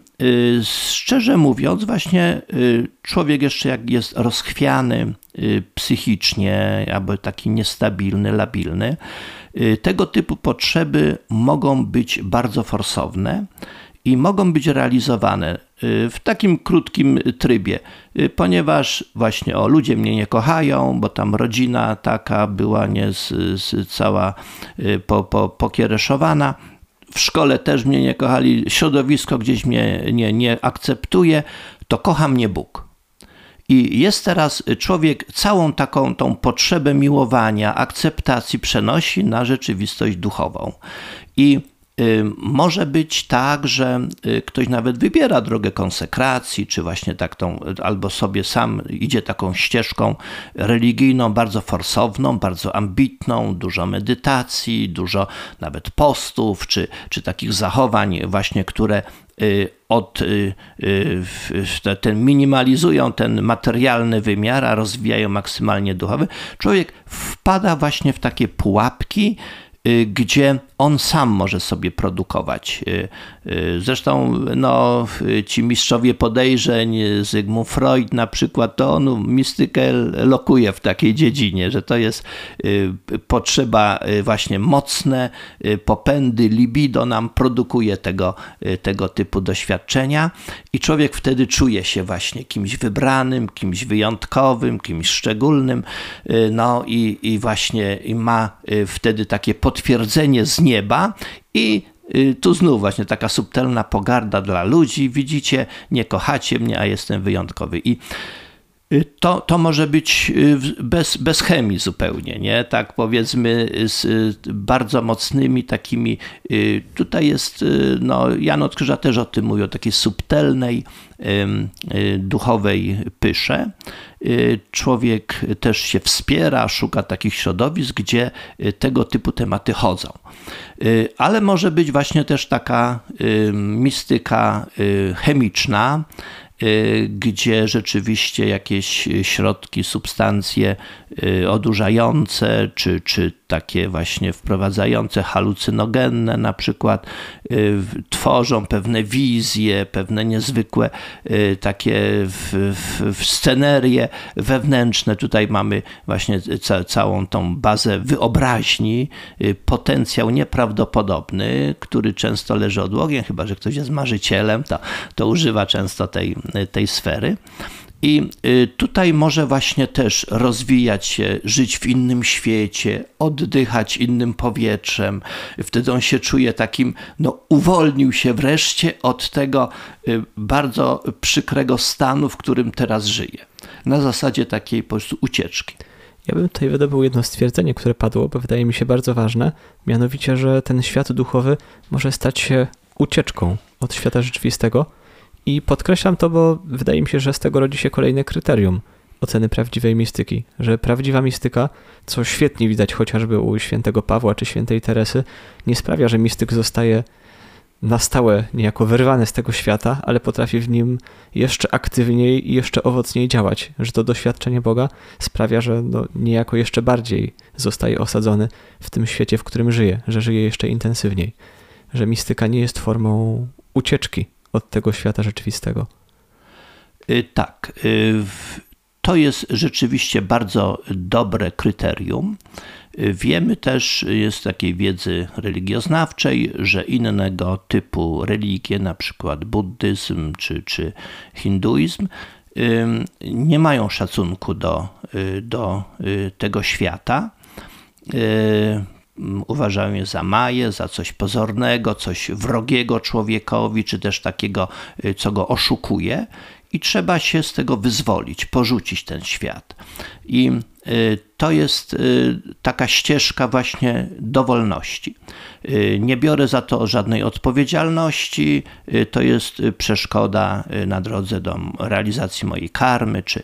szczerze mówiąc, właśnie człowiek jeszcze jak jest rozchwiany psychicznie, albo taki niestabilny, labilny, tego typu potrzeby mogą być bardzo forsowne i mogą być realizowane y, w takim krótkim trybie, y, ponieważ właśnie o ludzie mnie nie kochają, bo tam rodzina taka była nie z, z cała y, po, po, pokiereszowana. W szkole też mnie nie kochali, środowisko gdzieś mnie nie, nie akceptuje, to kocha mnie Bóg. I jest teraz człowiek całą taką tą potrzebę miłowania, akceptacji przenosi na rzeczywistość duchową. I może być tak, że y, ktoś nawet wybiera drogę konsekracji, czy właśnie tak tą, albo sobie sam idzie taką ścieżką religijną, bardzo forsowną, bardzo ambitną, dużo medytacji, dużo nawet postów, czy, czy takich zachowań właśnie, które y, od, y, ten minimalizują ten materialny wymiar, a rozwijają maksymalnie duchowy, człowiek wpada właśnie w takie pułapki, Y, gdzie on sam może sobie produkować. Y, y, zresztą no, ci mistrzowie podejrzeń, Zygmunt Freud na przykład, to on mistykę lokuje w takiej dziedzinie, że to jest potrzeba właśnie mocne, popędy, libido nam produkuje tego, tego typu doświadczenia i człowiek wtedy czuje się właśnie kimś wybranym, kimś wyjątkowym, kimś szczególnym, no i, i właśnie ma wtedy takie potwierdzenie z nieba i y, tu znów właśnie taka subtelna pogarda dla ludzi. Widzicie, nie kochacie mnie, a jestem wyjątkowy. I y, to, to może być y, bez, bez chemii zupełnie, nie? Tak powiedzmy z bardzo mocnymi takimi, tutaj jest, no Jan od Krzyża też o tym mówi, o takiej subtelnej, duchowej pysze. Y, człowiek też się wspiera, szuka takich środowisk, gdzie y, tego typu tematy chodzą. Y, ale może być właśnie też taka mistyka chemiczna, gdzie rzeczywiście jakieś środki, substancje y, odurzające, czy, czy takie właśnie wprowadzające halucynogenne na przykład, y, tworzą pewne wizje, pewne niezwykłe takie w, w, w scenerie wewnętrzne. Tutaj mamy właśnie ca, całą tą bazę wyobraźni, potencjał nieprawdopodobny, który często leży odłogiem, chyba że ktoś jest marzycielem, to, to używa często tej tej sfery. I y, tutaj może właśnie też rozwijać się, żyć w innym świecie, oddychać innym powietrzem. Wtedy on się czuje takim, no uwolnił się wreszcie od tego y, bardzo przykrego stanu, w którym teraz żyje. Na zasadzie takiej po prostu ucieczki. Ja bym tutaj wydobył jedno stwierdzenie, które padło, bo wydaje mi się bardzo ważne, mianowicie, że ten świat duchowy może stać się ucieczką od świata rzeczywistego. I podkreślam to, bo wydaje mi się, że z tego rodzi się kolejne kryterium oceny prawdziwej mistyki, że prawdziwa mistyka, co świetnie widać chociażby u świętego Pawła czy świętej Teresy, nie sprawia, że mistyk zostaje na stałe niejako wyrwany z tego świata, ale potrafi w nim jeszcze aktywniej i jeszcze owocniej działać, że to doświadczenie Boga sprawia, że no niejako jeszcze bardziej zostaje osadzony w tym świecie, w którym żyje, że żyje jeszcze intensywniej, że mistyka nie jest formą ucieczki od tego świata rzeczywistego. Y, tak, y, to jest rzeczywiście bardzo dobre kryterium. Wiemy też z takiej wiedzy religioznawczej, że innego typu religie, na przykład buddyzm czy, czy hinduizm, nie mają szacunku do, do tego świata. Uważają je za maję, za coś pozornego, coś wrogiego człowiekowi, czy też takiego, co go oszukuje i trzeba się z tego wyzwolić, porzucić ten świat. I y, to jest y, taka ścieżka właśnie do wolności. Y, nie biorę za to żadnej odpowiedzialności, to jest przeszkoda na drodze do realizacji mojej karmy, czy,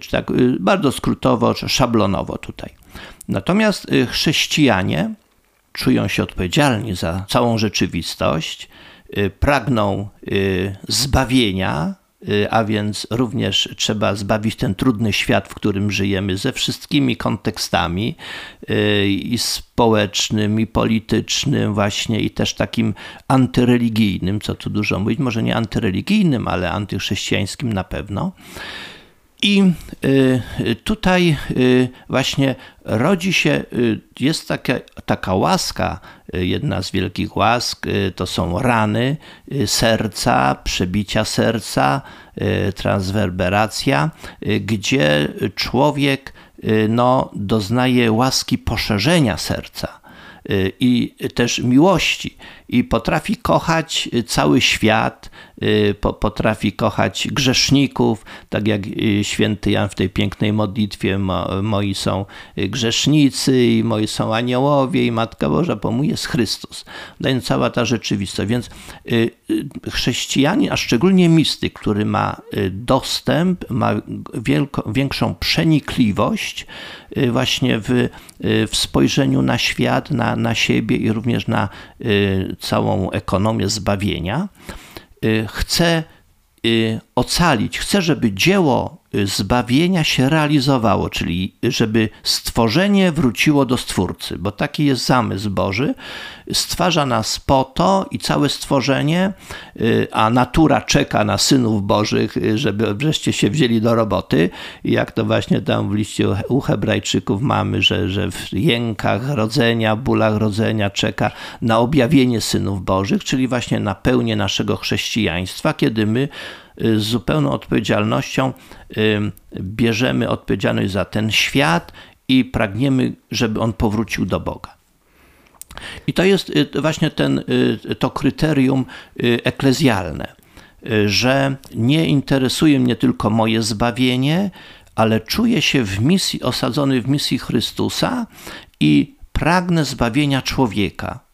czy tak bardzo skrótowo, czy szablonowo tutaj. Natomiast chrześcijanie czują się odpowiedzialni za całą rzeczywistość, pragną zbawienia, Y, a więc również trzeba zbawić ten trudny świat, w którym żyjemy, ze wszystkimi kontekstami y, i społecznym, i politycznym, właśnie, i też takim antyreligijnym, co tu dużo mówić, może nie antyreligijnym, ale antychrześcijańskim na pewno. I y, tutaj y, właśnie rodzi się, y, jest taka, taka łaska, jedna z wielkich łask, to są rany serca, przebicia serca, transwerberacja, gdzie człowiek no, doznaje łaski poszerzenia serca i też miłości i potrafi kochać cały świat, y, potrafi kochać grzeszników, tak jak y, święty Jan w tej pięknej modlitwie moi są grzesznicy i moi są aniołowie i Matka Boża, bo mój jest Chrystus. Daje cała ta rzeczywistość. Więc y, chrześcijanin, a szczególnie mistyk, który ma dostęp, ma wielko, większą przenikliwość właśnie w, w spojrzeniu na świat, na, na siebie i również na całą ekonomię zbawienia, y, chce y, ocalić, chce, żeby dzieło zbawienia się realizowało, czyli żeby stworzenie wróciło do Stwórcy, bo taki jest zamysł Boży. Stwarza nas po to i całe stworzenie, y, a natura czeka na synów Bożych, y, żeby wreszcie się wzięli do roboty. Jak to właśnie tam w liście u Hebrajczyków mamy, że, że w jękach rodzenia, bólach rodzenia czeka na objawienie synów Bożych, czyli właśnie na pełnię naszego chrześcijaństwa, kiedy my z zupełną odpowiedzialnością bierzemy odpowiedzialność za ten świat i pragniemy, żeby on powrócił do Boga. I to jest y, właśnie ten, y, to kryterium y, eklezjalne, że nie interesuje mnie tylko moje zbawienie, ale czuję się w misji, osadzony w misji Chrystusa i pragnę zbawienia człowieka.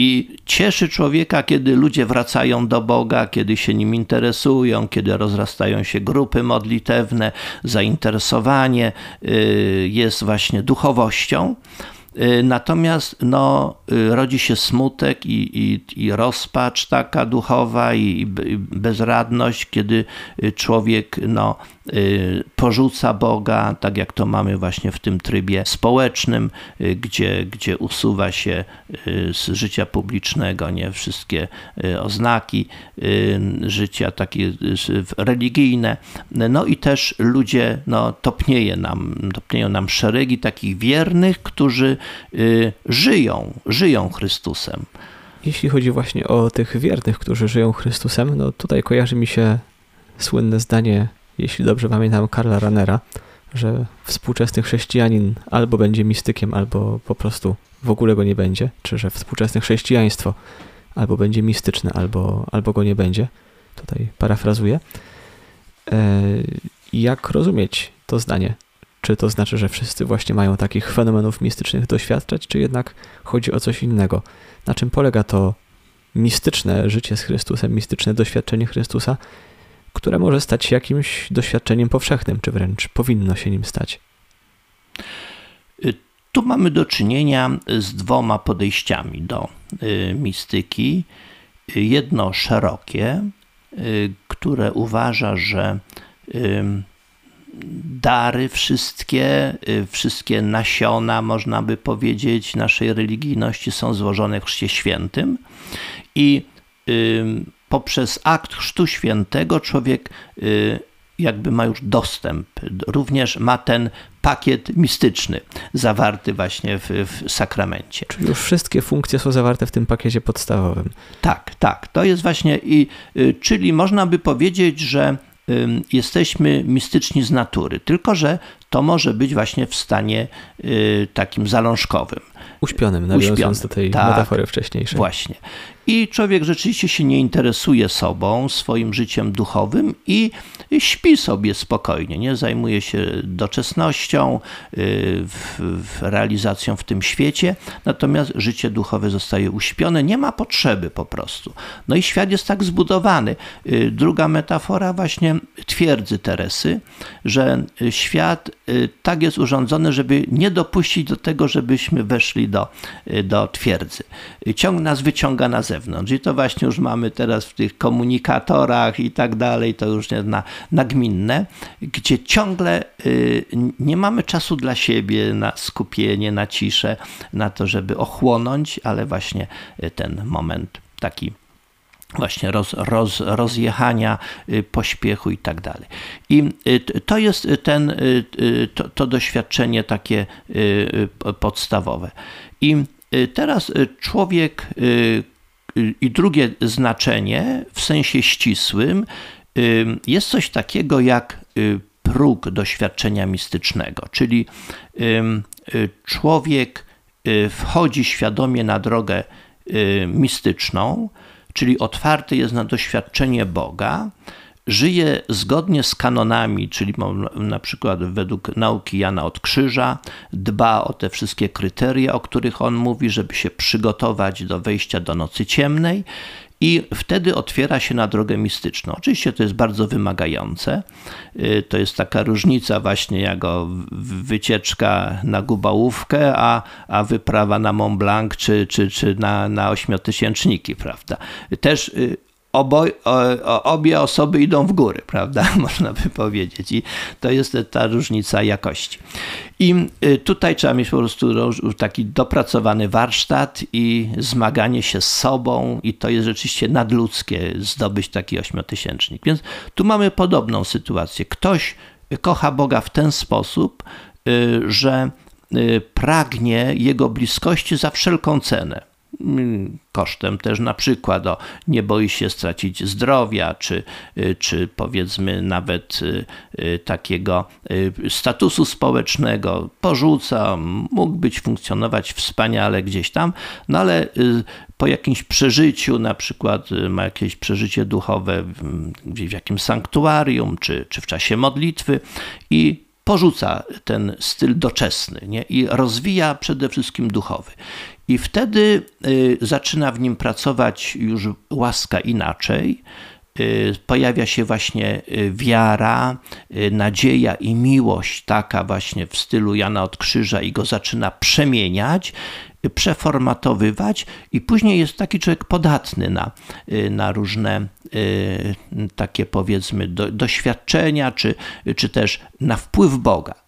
I cieszy człowieka, kiedy ludzie wracają do Boga, kiedy się nim interesują, kiedy rozrastają się grupy modlitewne, zainteresowanie y, jest właśnie duchowością. Y, natomiast no, y, rodzi się smutek i, i, i rozpacz taka duchowa i, i bezradność, kiedy człowiek no, porzuca Boga, tak jak to mamy właśnie w tym trybie społecznym, y, gdzie, gdzie usuwa się y, z życia publicznego nie wszystkie oznaki życia takie religijne. No i też ludzie, no, topnieje nam, topnieją nam szeregi takich wiernych, którzy żyją, żyją Chrystusem. Jeśli chodzi właśnie o tych wiernych, którzy żyją Chrystusem, no tutaj kojarzy mi się słynne zdanie jeśli dobrze pamiętam, Karla Ranera, że współczesny chrześcijanin albo będzie mistykiem, albo po prostu w ogóle go nie będzie, czy że współczesne chrześcijaństwo albo będzie mistyczne, albo, albo go nie będzie. Tutaj parafrazuję. E, jak rozumieć to zdanie? Czy to znaczy, że wszyscy właśnie mają takich fenomenów mistycznych doświadczać, czy jednak chodzi o coś innego? Na czym polega to mistyczne życie z Chrystusem, mistyczne doświadczenie Chrystusa, które może stać się jakimś doświadczeniem powszechnym, czy wręcz powinno się nim stać? Y, tu mamy do czynienia z dwoma podejściami do y, mistyki. Jedno szerokie, y, które uważa, że dary wszystkie, wszystkie nasiona, można by powiedzieć, naszej religijności są złożone w Chrzcie Świętym i poprzez akt Chrztu Świętego człowiek jakby ma już dostęp, również ma ten pakiet mistyczny zawarty właśnie w, w, sakramencie. Czyli już wszystkie funkcje są zawarte w tym pakiecie podstawowym. Tak, tak. To jest właśnie i y, czyli można by powiedzieć, że y, jesteśmy mistyczni z natury, tylko że to może być właśnie w stanie y, takim zalążkowym. Uśpionym, nawiązując do tej tak, metafory wcześniejszej. Właśnie. I człowiek rzeczywiście się nie interesuje sobą, swoim życiem duchowym i śpi sobie spokojnie, nie zajmuje się doczesnością, y, realizacją w tym świecie, natomiast życie duchowe zostaje uśpione, nie ma potrzeby po prostu. No i świat jest tak zbudowany. Y, druga metafora właśnie twierdzy Teresy, że świat y, tak jest urządzony, żeby nie dopuścić do tego, żebyśmy weszli do, do twierdzy. Ciąg nas wyciąga na zewnątrz zewnątrz. I to właśnie już mamy teraz w tych komunikatorach i tak dalej, to już jest na, nagminne, gdzie ciągle y, nie mamy czasu dla siebie na skupienie, na ciszę, na to, żeby ochłonąć, ale właśnie y, ten moment taki właśnie roz, roz, rozjechania, y, pośpiechu i tak dalej. I to jest ten, to, to doświadczenie takie podstawowe. I teraz człowiek, i drugie znaczenie w sensie ścisłym jest coś takiego jak y, próg doświadczenia mistycznego, czyli y, człowiek y, wchodzi świadomie na drogę mistyczną, czyli otwarty jest na doświadczenie Boga, żyje zgodnie z kanonami, czyli na przykład według nauki Jana od Krzyża, dba o te wszystkie kryteria, o których on mówi, żeby się przygotować do wejścia do nocy ciemnej. I wtedy otwiera się na drogę mistyczną. Oczywiście to jest bardzo wymagające. Y, to jest taka różnica właśnie jak wycieczka na Gubałówkę, a, a wyprawa na Mont Blanc czy, czy, czy na, na ośmiotysięczniki, prawda? Też obo, obie osoby idą w góry, prawda? Można by powiedzieć. I to jest ta różnica jakości. I y, tutaj trzeba mieć po prostu taki dopracowany warsztat i zmaganie się z sobą, i to jest rzeczywiście nadludzkie zdobyć taki ośmiotysięcznik. Więc tu mamy podobną sytuację. Ktoś kocha Boga w ten sposób, y, że y, pragnie Jego bliskości za wszelką cenę. Mm, kosztem też na przykład o, nie boi się stracić zdrowia, czy, y, czy powiedzmy nawet y, y, takiego statusu społecznego, porzuca, mógł być funkcjonować wspaniale gdzieś tam, no ale po jakimś przeżyciu, na przykład ma jakieś przeżycie duchowe w jakimś sanktuarium, czy, czy w czasie modlitwy i porzuca ten styl doczesny nie? i rozwija przede wszystkim duchowy. I wtedy y, zaczyna w nim pracować już łaska inaczej. Y, pojawia się właśnie y, wiara, nadzieja i miłość, taka właśnie w stylu Jana od Krzyża, i go zaczyna przemieniać, przeformatowywać, i później jest taki człowiek podatny na, na różne takie powiedzmy do, doświadczenia, czy, czy też na wpływ Boga.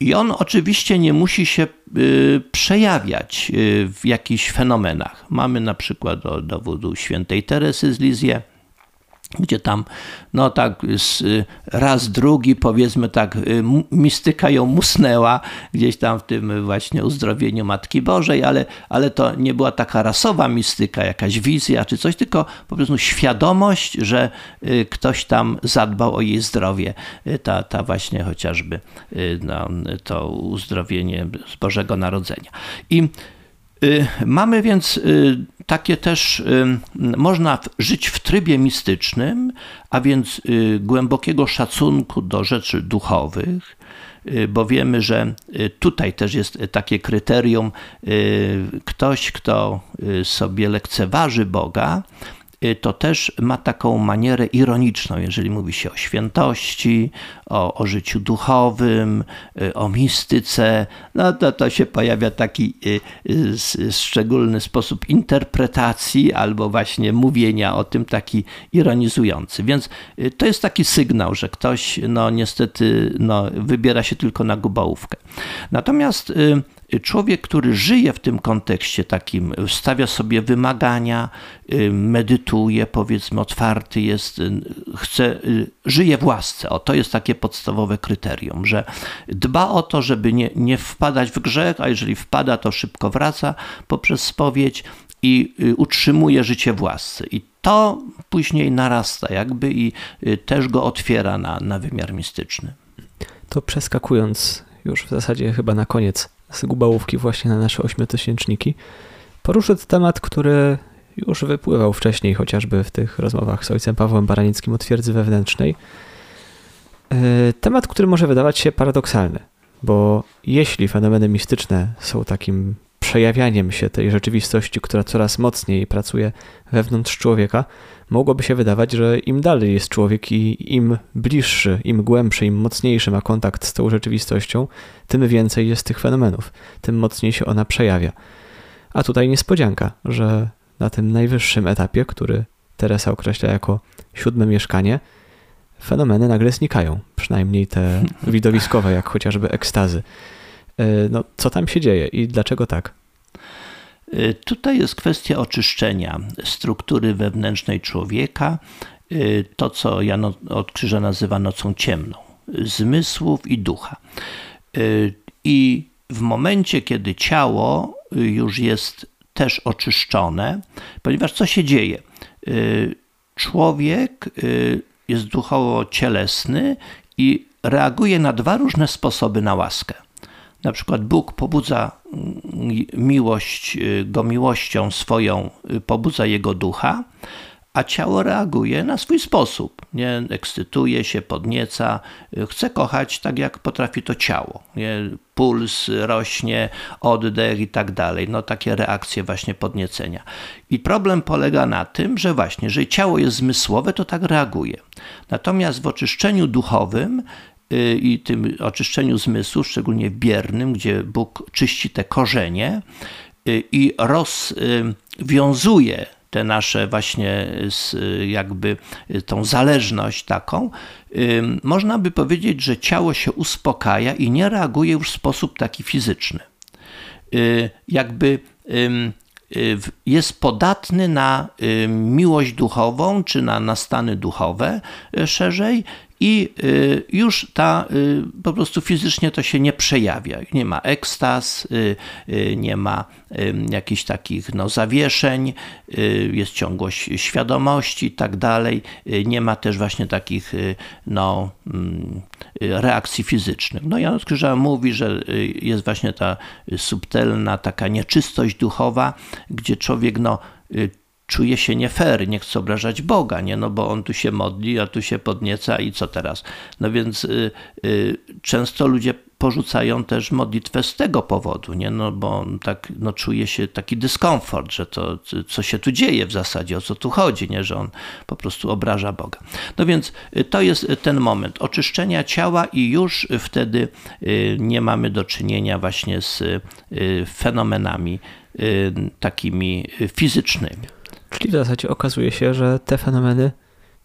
I on oczywiście nie musi się y, przejawiać y, w jakichś fenomenach. Mamy na przykład do dowodu świętej Teresy z Lizie, gdzie tam, no tak, raz, drugi, powiedzmy tak, mistyka ją musnęła gdzieś tam w tym właśnie uzdrowieniu Matki Bożej, ale, ale to nie była taka rasowa mistyka, jakaś wizja czy coś, tylko po prostu świadomość, że y, ktoś tam zadbał o jej zdrowie. Y, ta, ta właśnie chociażby y, no, to uzdrowienie z Bożego Narodzenia. I Y, mamy więc y, takie też, y, można żyć w trybie mistycznym, a więc głębokiego szacunku do rzeczy duchowych, bo wiemy, że tutaj też jest takie kryterium, ktoś, kto sobie lekceważy Boga, Y, to też ma taką manierę ironiczną, jeżeli mówi się o świętości, o, o życiu duchowym, y, o mistyce, no to to się pojawia taki y, szczególny sposób interpretacji albo właśnie mówienia o tym taki ironizujący. Więc to jest taki sygnał, że ktoś no niestety no, wybiera się tylko na gubałówkę. Natomiast człowiek, który żyje w tym kontekście takim, stawia sobie wymagania, y, medytuje, powiedzmy, otwarty jest, y, chce, y, żyje w łasce. O, to jest takie podstawowe kryterium, że dba o to, żeby nie, nie wpadać w grzech, a jeżeli wpada, to szybko wraca poprzez spowiedź i utrzymuje życie w łasce. I to później narasta jakby i też go otwiera na, na wymiar mistyczny. To przeskakując już w zasadzie chyba na koniec z Gubałówki właśnie na nasze ośmiotysięczniki, poruszę temat, który już wypływał wcześniej, chociażby w tych rozmowach z ojcem Pawłem Baranickim o twierdzy wewnętrznej. E, temat, który może wydawać się paradoksalny, bo jeśli fenomeny mistyczne są takim przejawianiem się tej rzeczywistości, która coraz mocniej pracuje wewnątrz człowieka, mogłoby się wydawać, że im dalej jest człowiek i im bliższy, im głębszy, im mocniejszy ma kontakt z tą rzeczywistością, tym więcej jest tych fenomenów, tym mocniej się ona przejawia. A tutaj niespodzianka, że na tym najwyższym etapie, który Teresa określa jako siódme mieszkanie, fenomeny nagle znikają, przynajmniej te widowiskowe, jak chociażby ekstazy. E, no, co tam się dzieje i dlaczego tak? Y, tutaj jest kwestia oczyszczenia struktury wewnętrznej człowieka, y, to co Jan od Krzyża nazywa nocą ciemną, zmysłów i ducha. Y, I w momencie, kiedy ciało już jest też oczyszczone, ponieważ co się dzieje? Człowiek jest duchowo cielesny i reaguje na dwa różne sposoby na łaskę. Na przykład Bóg pobudza miłość, y, go miłością swoją, y, pobudza jego ducha, a ciało reaguje na swój sposób. Nie ekscytuje się, podnieca, y, chce kochać tak, jak potrafi to ciało. Nie? Puls rośnie, oddech i tak dalej. No takie reakcje właśnie podniecenia. I problem polega na tym, że właśnie, jeżeli ciało jest zmysłowe, to tak reaguje. Natomiast w oczyszczeniu duchowym i tym oczyszczeniu zmysłu, szczególnie biernym, gdzie Bóg czyści te korzenie y, i rozwiązuje te nasze właśnie jakby tą zależność taką, można by powiedzieć, że ciało się uspokaja i nie reaguje już w sposób taki fizyczny. Y, jakby jest podatny na miłość duchową, czy na, na stany duchowe szerzej i y, już ta y, po prostu fizycznie to się nie przejawia. Nie ma ekstaz, y, nie ma jakichś takich no, zawieszeń, jest ciągłość świadomości i tak dalej. Nie ma też właśnie takich no, mm, reakcji fizycznych. No Jan Krzyża mówi, że jest właśnie ta subtelna taka nieczystość duchowa, gdzie człowiek no, czuje się nie fair, nie chce obrażać Boga, nie? No bo on tu się modli, a tu się podnieca i co teraz? No więc y, y, często ludzie porzucają też modlitwę z tego powodu, nie? No bo tak no, czuje się taki dyskomfort, że to, co się tu dzieje w zasadzie, o co tu chodzi, nie? Że on po prostu obraża Boga. No więc y, to jest ten moment oczyszczenia ciała i już wtedy y, nie mamy do czynienia właśnie z y, fenomenami takimi fizycznymi. Czyli w zasadzie okazuje się, że te fenomeny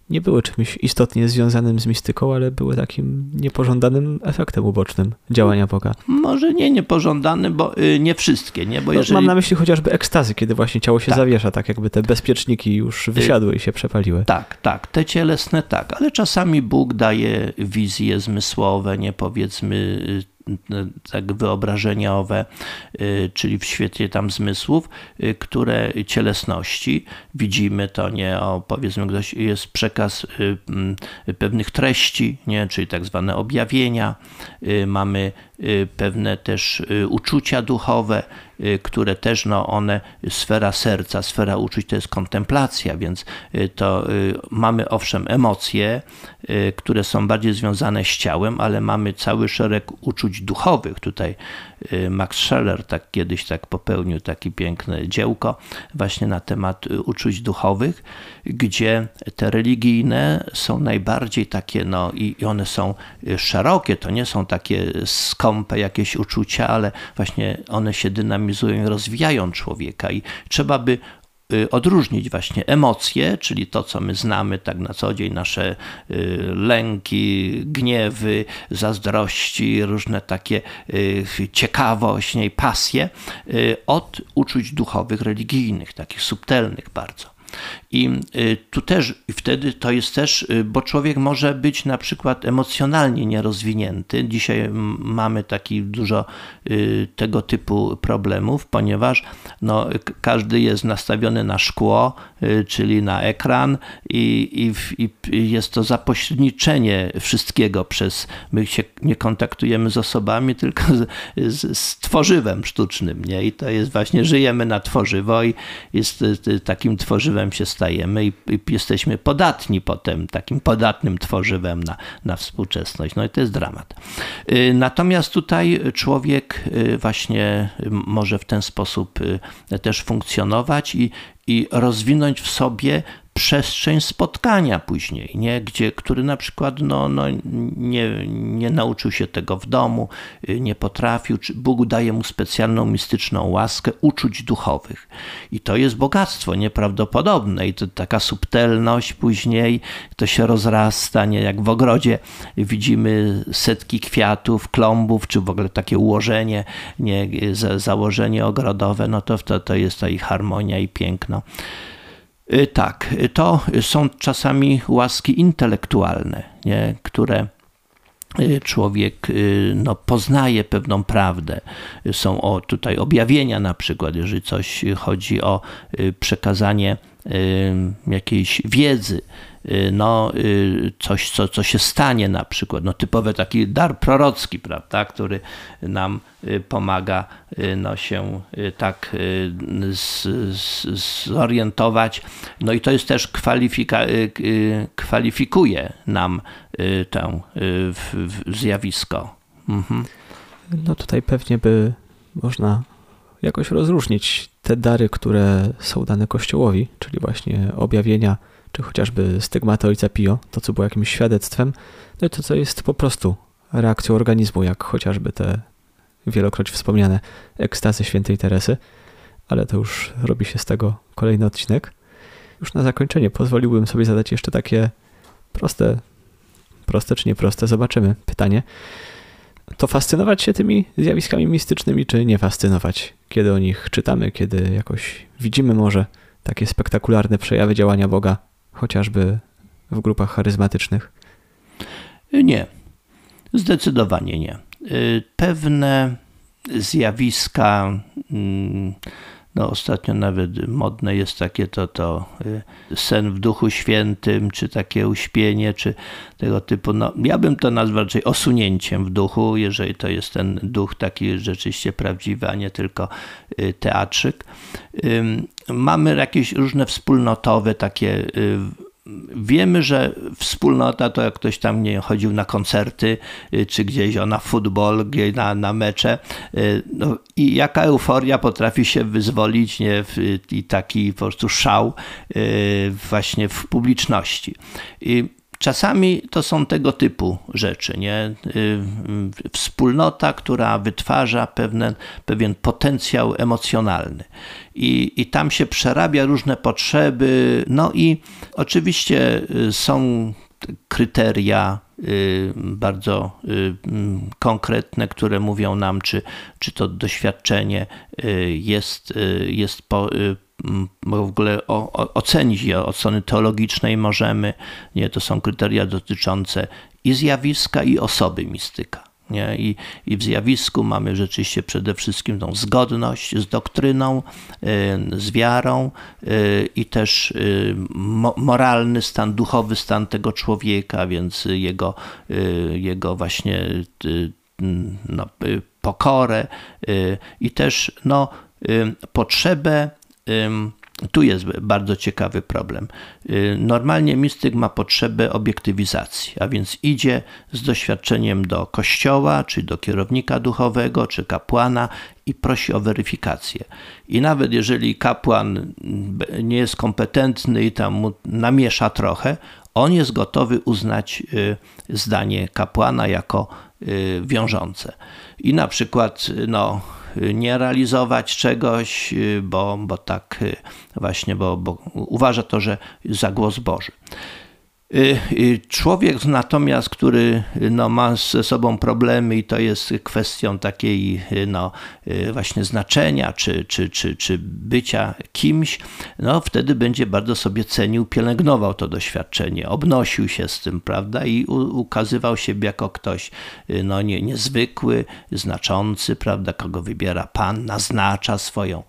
nie były czymś istotnie związanym z mistyką, ale były takim niepożądanym efektem ubocznym działania Boga. Może nie niepożądany, bo y, nie wszystkie, nie? Bo no, jeżeli... Mam na myśli chociażby ekstazy, kiedy właśnie ciało się tak. zawiesza, tak jakby te bezpieczniki już y, wysiadły i się przepaliły. Tak, tak, te cielesne tak, ale czasami Bóg daje wizje zmysłowe, nie powiedzmy y, tak wyobrażeniowe, y, czyli w świecie tam zmysłów, y, które cielesności widzimy to nie o powiedzmy ktoś jest przekaz y, mm, pewnych treści, nie, czyli tak zwane objawienia, mamy pewne też uczucia duchowe, które też no one sfera serca, sfera uczuć to jest kontemplacja, więc to mamy owszem emocje, które są bardziej związane z ciałem, ale mamy cały szereg uczuć duchowych. Tutaj y, Max Scheller tak kiedyś tak popełnił takie piękne dziełko właśnie na temat y, uczuć duchowych, gdzie te religijne są najbardziej takie, no i one są y, szerokie, to nie są takie skąpe jakieś uczucia, ale właśnie one się dynamizują i rozwijają człowieka. I trzeba by Y, odróżnić właśnie emocje, czyli to, co my znamy tak na co dzień, nasze y, lęki, gniewy, zazdrości, różne takie y, ciekawość, nie, pasje, od uczuć duchowych, religijnych, takich subtelnych bardzo. I y, tu też, wtedy to jest też, y, bo człowiek może być na przykład emocjonalnie nierozwinięty. Dzisiaj mamy taki dużo y, tego typu problemów, ponieważ no, każdy jest nastawiony na szkło, czyli na ekran i, i, i jest to zapośredniczenie wszystkiego przez, my się nie kontaktujemy z osobami, tylko z, z, z tworzywem sztucznym, nie? I to jest właśnie, żyjemy na tworzywo i jest takim tworzywem się stajemy i, i jesteśmy podatni potem, takim podatnym tworzywem na, na współczesność. No i to jest dramat. Y, natomiast tutaj człowiek y, właśnie może w ten sposób y, też funkcjonować i, i rozwinąć w sobie przestrzeń spotkania później, nie? Gdzie, który na przykład no, no, nie, nie nauczył się tego w domu, nie potrafił, czy Bóg daje mu specjalną mistyczną łaskę uczuć duchowych. I to jest bogactwo nieprawdopodobne i to taka subtelność później, to się rozrasta, nie? Jak w ogrodzie widzimy setki kwiatów, klombów, czy w ogóle takie ułożenie, nie? założenie ogrodowe, no to, to, to jest ta i harmonia i piękno. Y, tak, to są czasami łaski intelektualne, nie? które y, człowiek y, no, poznaje pewną prawdę. Są o, tutaj objawienia na przykład, jeżeli coś chodzi o przekazanie jakiejś wiedzy, Y, no, y, coś, co, co się stanie na przykład, no, typowy taki dar prorocki, prawda, który nam y, pomaga no, się tak z, z, zorientować. No i to jest też kwalifika, kwalifikuje nam tę zjawisko. Mhm. No tutaj pewnie by można jakoś rozróżnić te dary, które są dane Kościołowi, czyli właśnie objawienia czy chociażby stygmaty ojca Pio, to co było jakimś świadectwem, no i to co jest po prostu reakcją organizmu, jak chociażby te wielokroć wspomniane ekstazy świętej Teresy, ale to już robi się z tego kolejny odcinek. Już na zakończenie pozwoliłbym sobie zadać jeszcze takie proste, proste czy nieproste, zobaczymy pytanie. To fascynować się tymi zjawiskami mistycznymi, czy nie fascynować? Kiedy o nich czytamy, kiedy jakoś widzimy może takie spektakularne przejawy działania Boga chociażby w grupach charyzmatycznych? Nie, zdecydowanie nie. Y, pewne zjawiska, mm, no ostatnio nawet modne jest takie to, to y, sen w Duchu Świętym, czy takie uśpienie, czy tego typu. No, ja bym to nazwał raczej osunięciem w duchu, jeżeli to jest ten duch taki rzeczywiście prawdziwy, a nie tylko y, teatrzyk. Mamy jakieś różne wspólnotowe takie Wiemy, że wspólnota to jak ktoś tam nie chodził na koncerty, y, czy gdzieś na futbol, na, na mecze. Y, no, I jaka euforia potrafi się wyzwolić nie, i taki po prostu szał y, właśnie w publiczności. I czasami to są tego typu rzeczy, nie? Wspólnota, która wytwarza pewne, pewien potencjał emocjonalny. I, I tam się przerabia różne potrzeby. No i oczywiście są kryteria y, bardzo y, mm, konkretne, które mówią nam, czy, czy to doświadczenie y, jest, jest po, w ogóle ocenić je od strony teologicznej możemy. Nie, to są kryteria dotyczące i zjawiska, i osoby mistyka. Nie? I, I w zjawisku mamy rzeczywiście przede wszystkim tą zgodność z doktryną, y, z wiarą y, i też y, moralny stan, duchowy stan tego człowieka, więc jego, jego właśnie no, pokorę i też no, potrzebę tu jest bardzo ciekawy problem. Y, normalnie mistyk ma potrzebę obiektywizacji, a więc idzie z doświadczeniem do kościoła, czy do kierownika duchowego, czy kapłana i prosi o weryfikację. I nawet jeżeli kapłan nie jest kompetentny i tam mu namiesza trochę, on jest gotowy uznać y, zdanie kapłana jako y, wiążące. I na przykład, no, nie realizować czegoś, bo, bo tak właśnie, bo, bo uważa to, że za głos Boży. Y, y, człowiek natomiast, który no, ma ze sobą problemy i to jest kwestią takiej y, no, właśnie znaczenia czy, czy, czy, czy bycia kimś, no, wtedy będzie bardzo sobie cenił, pielęgnował to doświadczenie, obnosił się z tym, prawda, i ukazywał siebie jako ktoś no, nie, niezwykły, znaczący, prawda, kogo wybiera Pan, naznacza swoją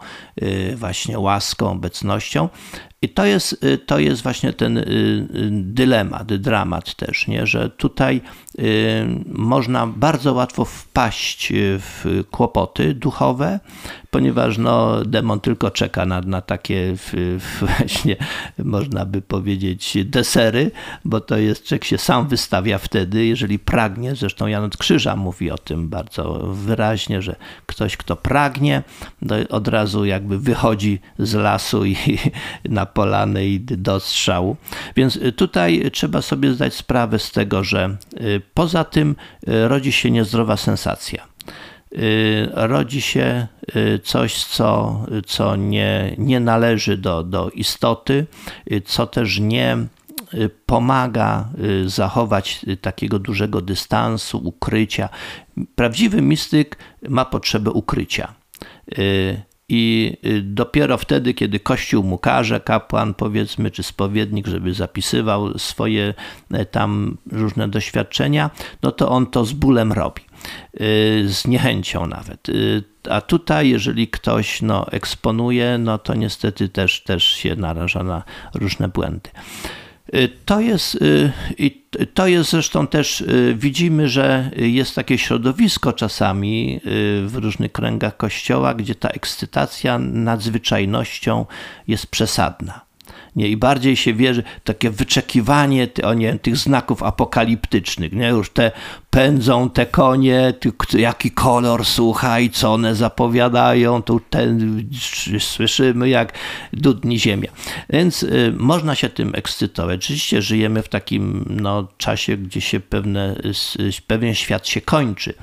właśnie łaską, obecnością. I to jest, y, to jest właśnie ten y, y, dylemat, dramat też, nie? że tutaj można bardzo łatwo wpaść w kłopoty duchowe, ponieważ no, demon tylko czeka na, na takie właśnie, można by powiedzieć, desery, bo to jest, człowiek się sam wystawia wtedy, jeżeli pragnie, zresztą Jan od Krzyża mówi o tym bardzo wyraźnie, że ktoś, kto pragnie, od razu jakby wychodzi z lasu i na polany i do strzału. Więc tutaj trzeba sobie zdać sprawę z tego, że poza tym rodzi się niezdrowa sensacja. Y, rodzi się y, coś, co, co nie, nie należy do, do istoty, y, co też nie pomaga zachować takiego dużego dystansu, ukrycia. Prawdziwy mistyk ma potrzebę ukrycia. I dopiero wtedy, kiedy Kościół mu każe, kapłan powiedzmy, czy spowiednik, żeby zapisywał swoje e, tam różne doświadczenia, no to on to z bólem robi. Y, z niechęcią nawet. Y, a tutaj, jeżeli ktoś no, eksponuje, no to niestety też, też się naraża na różne błędy. Y, to jest, to jest zresztą też, widzimy, że jest takie środowisko czasami w różnych kręgach kościoła, gdzie ta ekscytacja nadzwyczajnością jest przesadna nie? I bardziej się wierzy, takie wyczekiwanie o nie, tych znaków apokaliptycznych, nie? Już te pędzą te konie, jaki kolor, słuchaj, co one zapowiadają, tu ten, słyszymy jak dudni ziemia. Więc y, można się tym ekscytować. Oczywiście żyjemy w takim no, czasie, gdzie się pewne, pewien świat się kończy,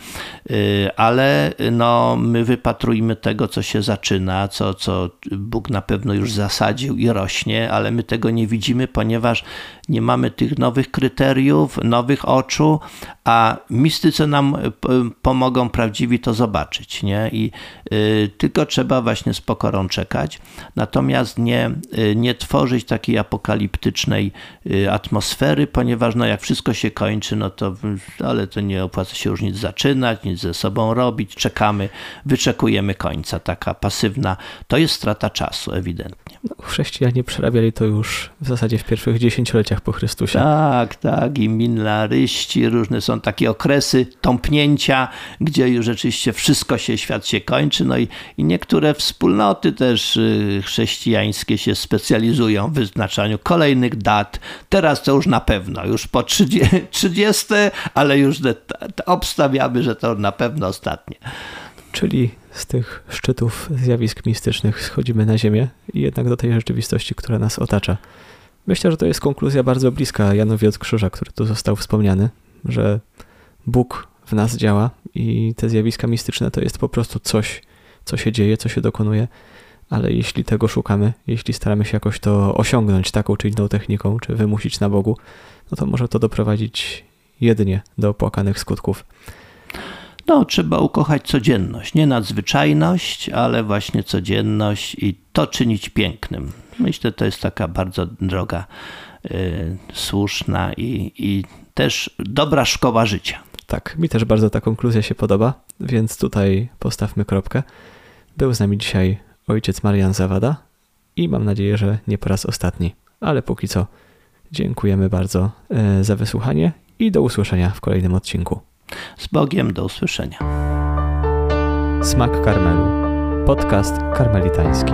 y, ale no, my wypatrujmy tego, co się zaczyna, co, co Bóg na pewno już zasadził i rośnie, ale my tego nie widzimy, ponieważ nie mamy tych nowych kryteriów, nowych oczu, a mistyce nam e, pomogą prawdziwi to zobaczyć, nie? I y, tylko trzeba właśnie z pokorą czekać, natomiast nie, y, nie tworzyć takiej apokaliptycznej y, atmosfery, ponieważ no jak wszystko się kończy, no to ale to nie opłaca się już nic zaczynać, nic ze sobą robić, czekamy, wyczekujemy końca, taka pasywna, to jest strata czasu ewidentnie. No, chrześcijanie przerabiali to już w zasadzie w pierwszych dziesięcioleciach po Chrystusie. Tak, tak, i minaryści, różne są takie okresy tąpnięcia, gdzie już rzeczywiście wszystko się, świat się kończy, no i, i niektóre wspólnoty też y, chrześcijańskie się specjalizują w wyznaczaniu kolejnych dat. Teraz to już na pewno, już po 30, 30 ale już obstawiamy, że to na pewno ostatnie. Czyli z tych szczytów zjawisk mistycznych schodzimy na ziemię i jednak do tej rzeczywistości, która nas otacza. Myślę, że to jest konkluzja bardzo bliska Janowi od Krzyża, który tu został wspomniany, że Bóg w nas działa i te zjawiska mistyczne to jest po prostu coś, co się dzieje, co się dokonuje, ale jeśli tego szukamy, jeśli staramy się jakoś to osiągnąć taką czy inną techniką, czy wymusić na Bogu, no to może to doprowadzić jedynie do opłakanych skutków. No, trzeba ukochać codzienność. Nie nadzwyczajność, ale właśnie codzienność i to czynić pięknym. Myślę, to jest taka bardzo droga, y, słuszna i, i też dobra szkoła życia. Tak, mi też bardzo ta konkluzja się podoba, więc tutaj postawmy kropkę. Był z nami dzisiaj ojciec Marian Zawada i mam nadzieję, że nie po raz ostatni. Ale póki co dziękujemy bardzo e, za wysłuchanie i do usłyszenia w kolejnym odcinku. Z Bogiem do usłyszenia. Smak Karmelu. Podcast karmelitański.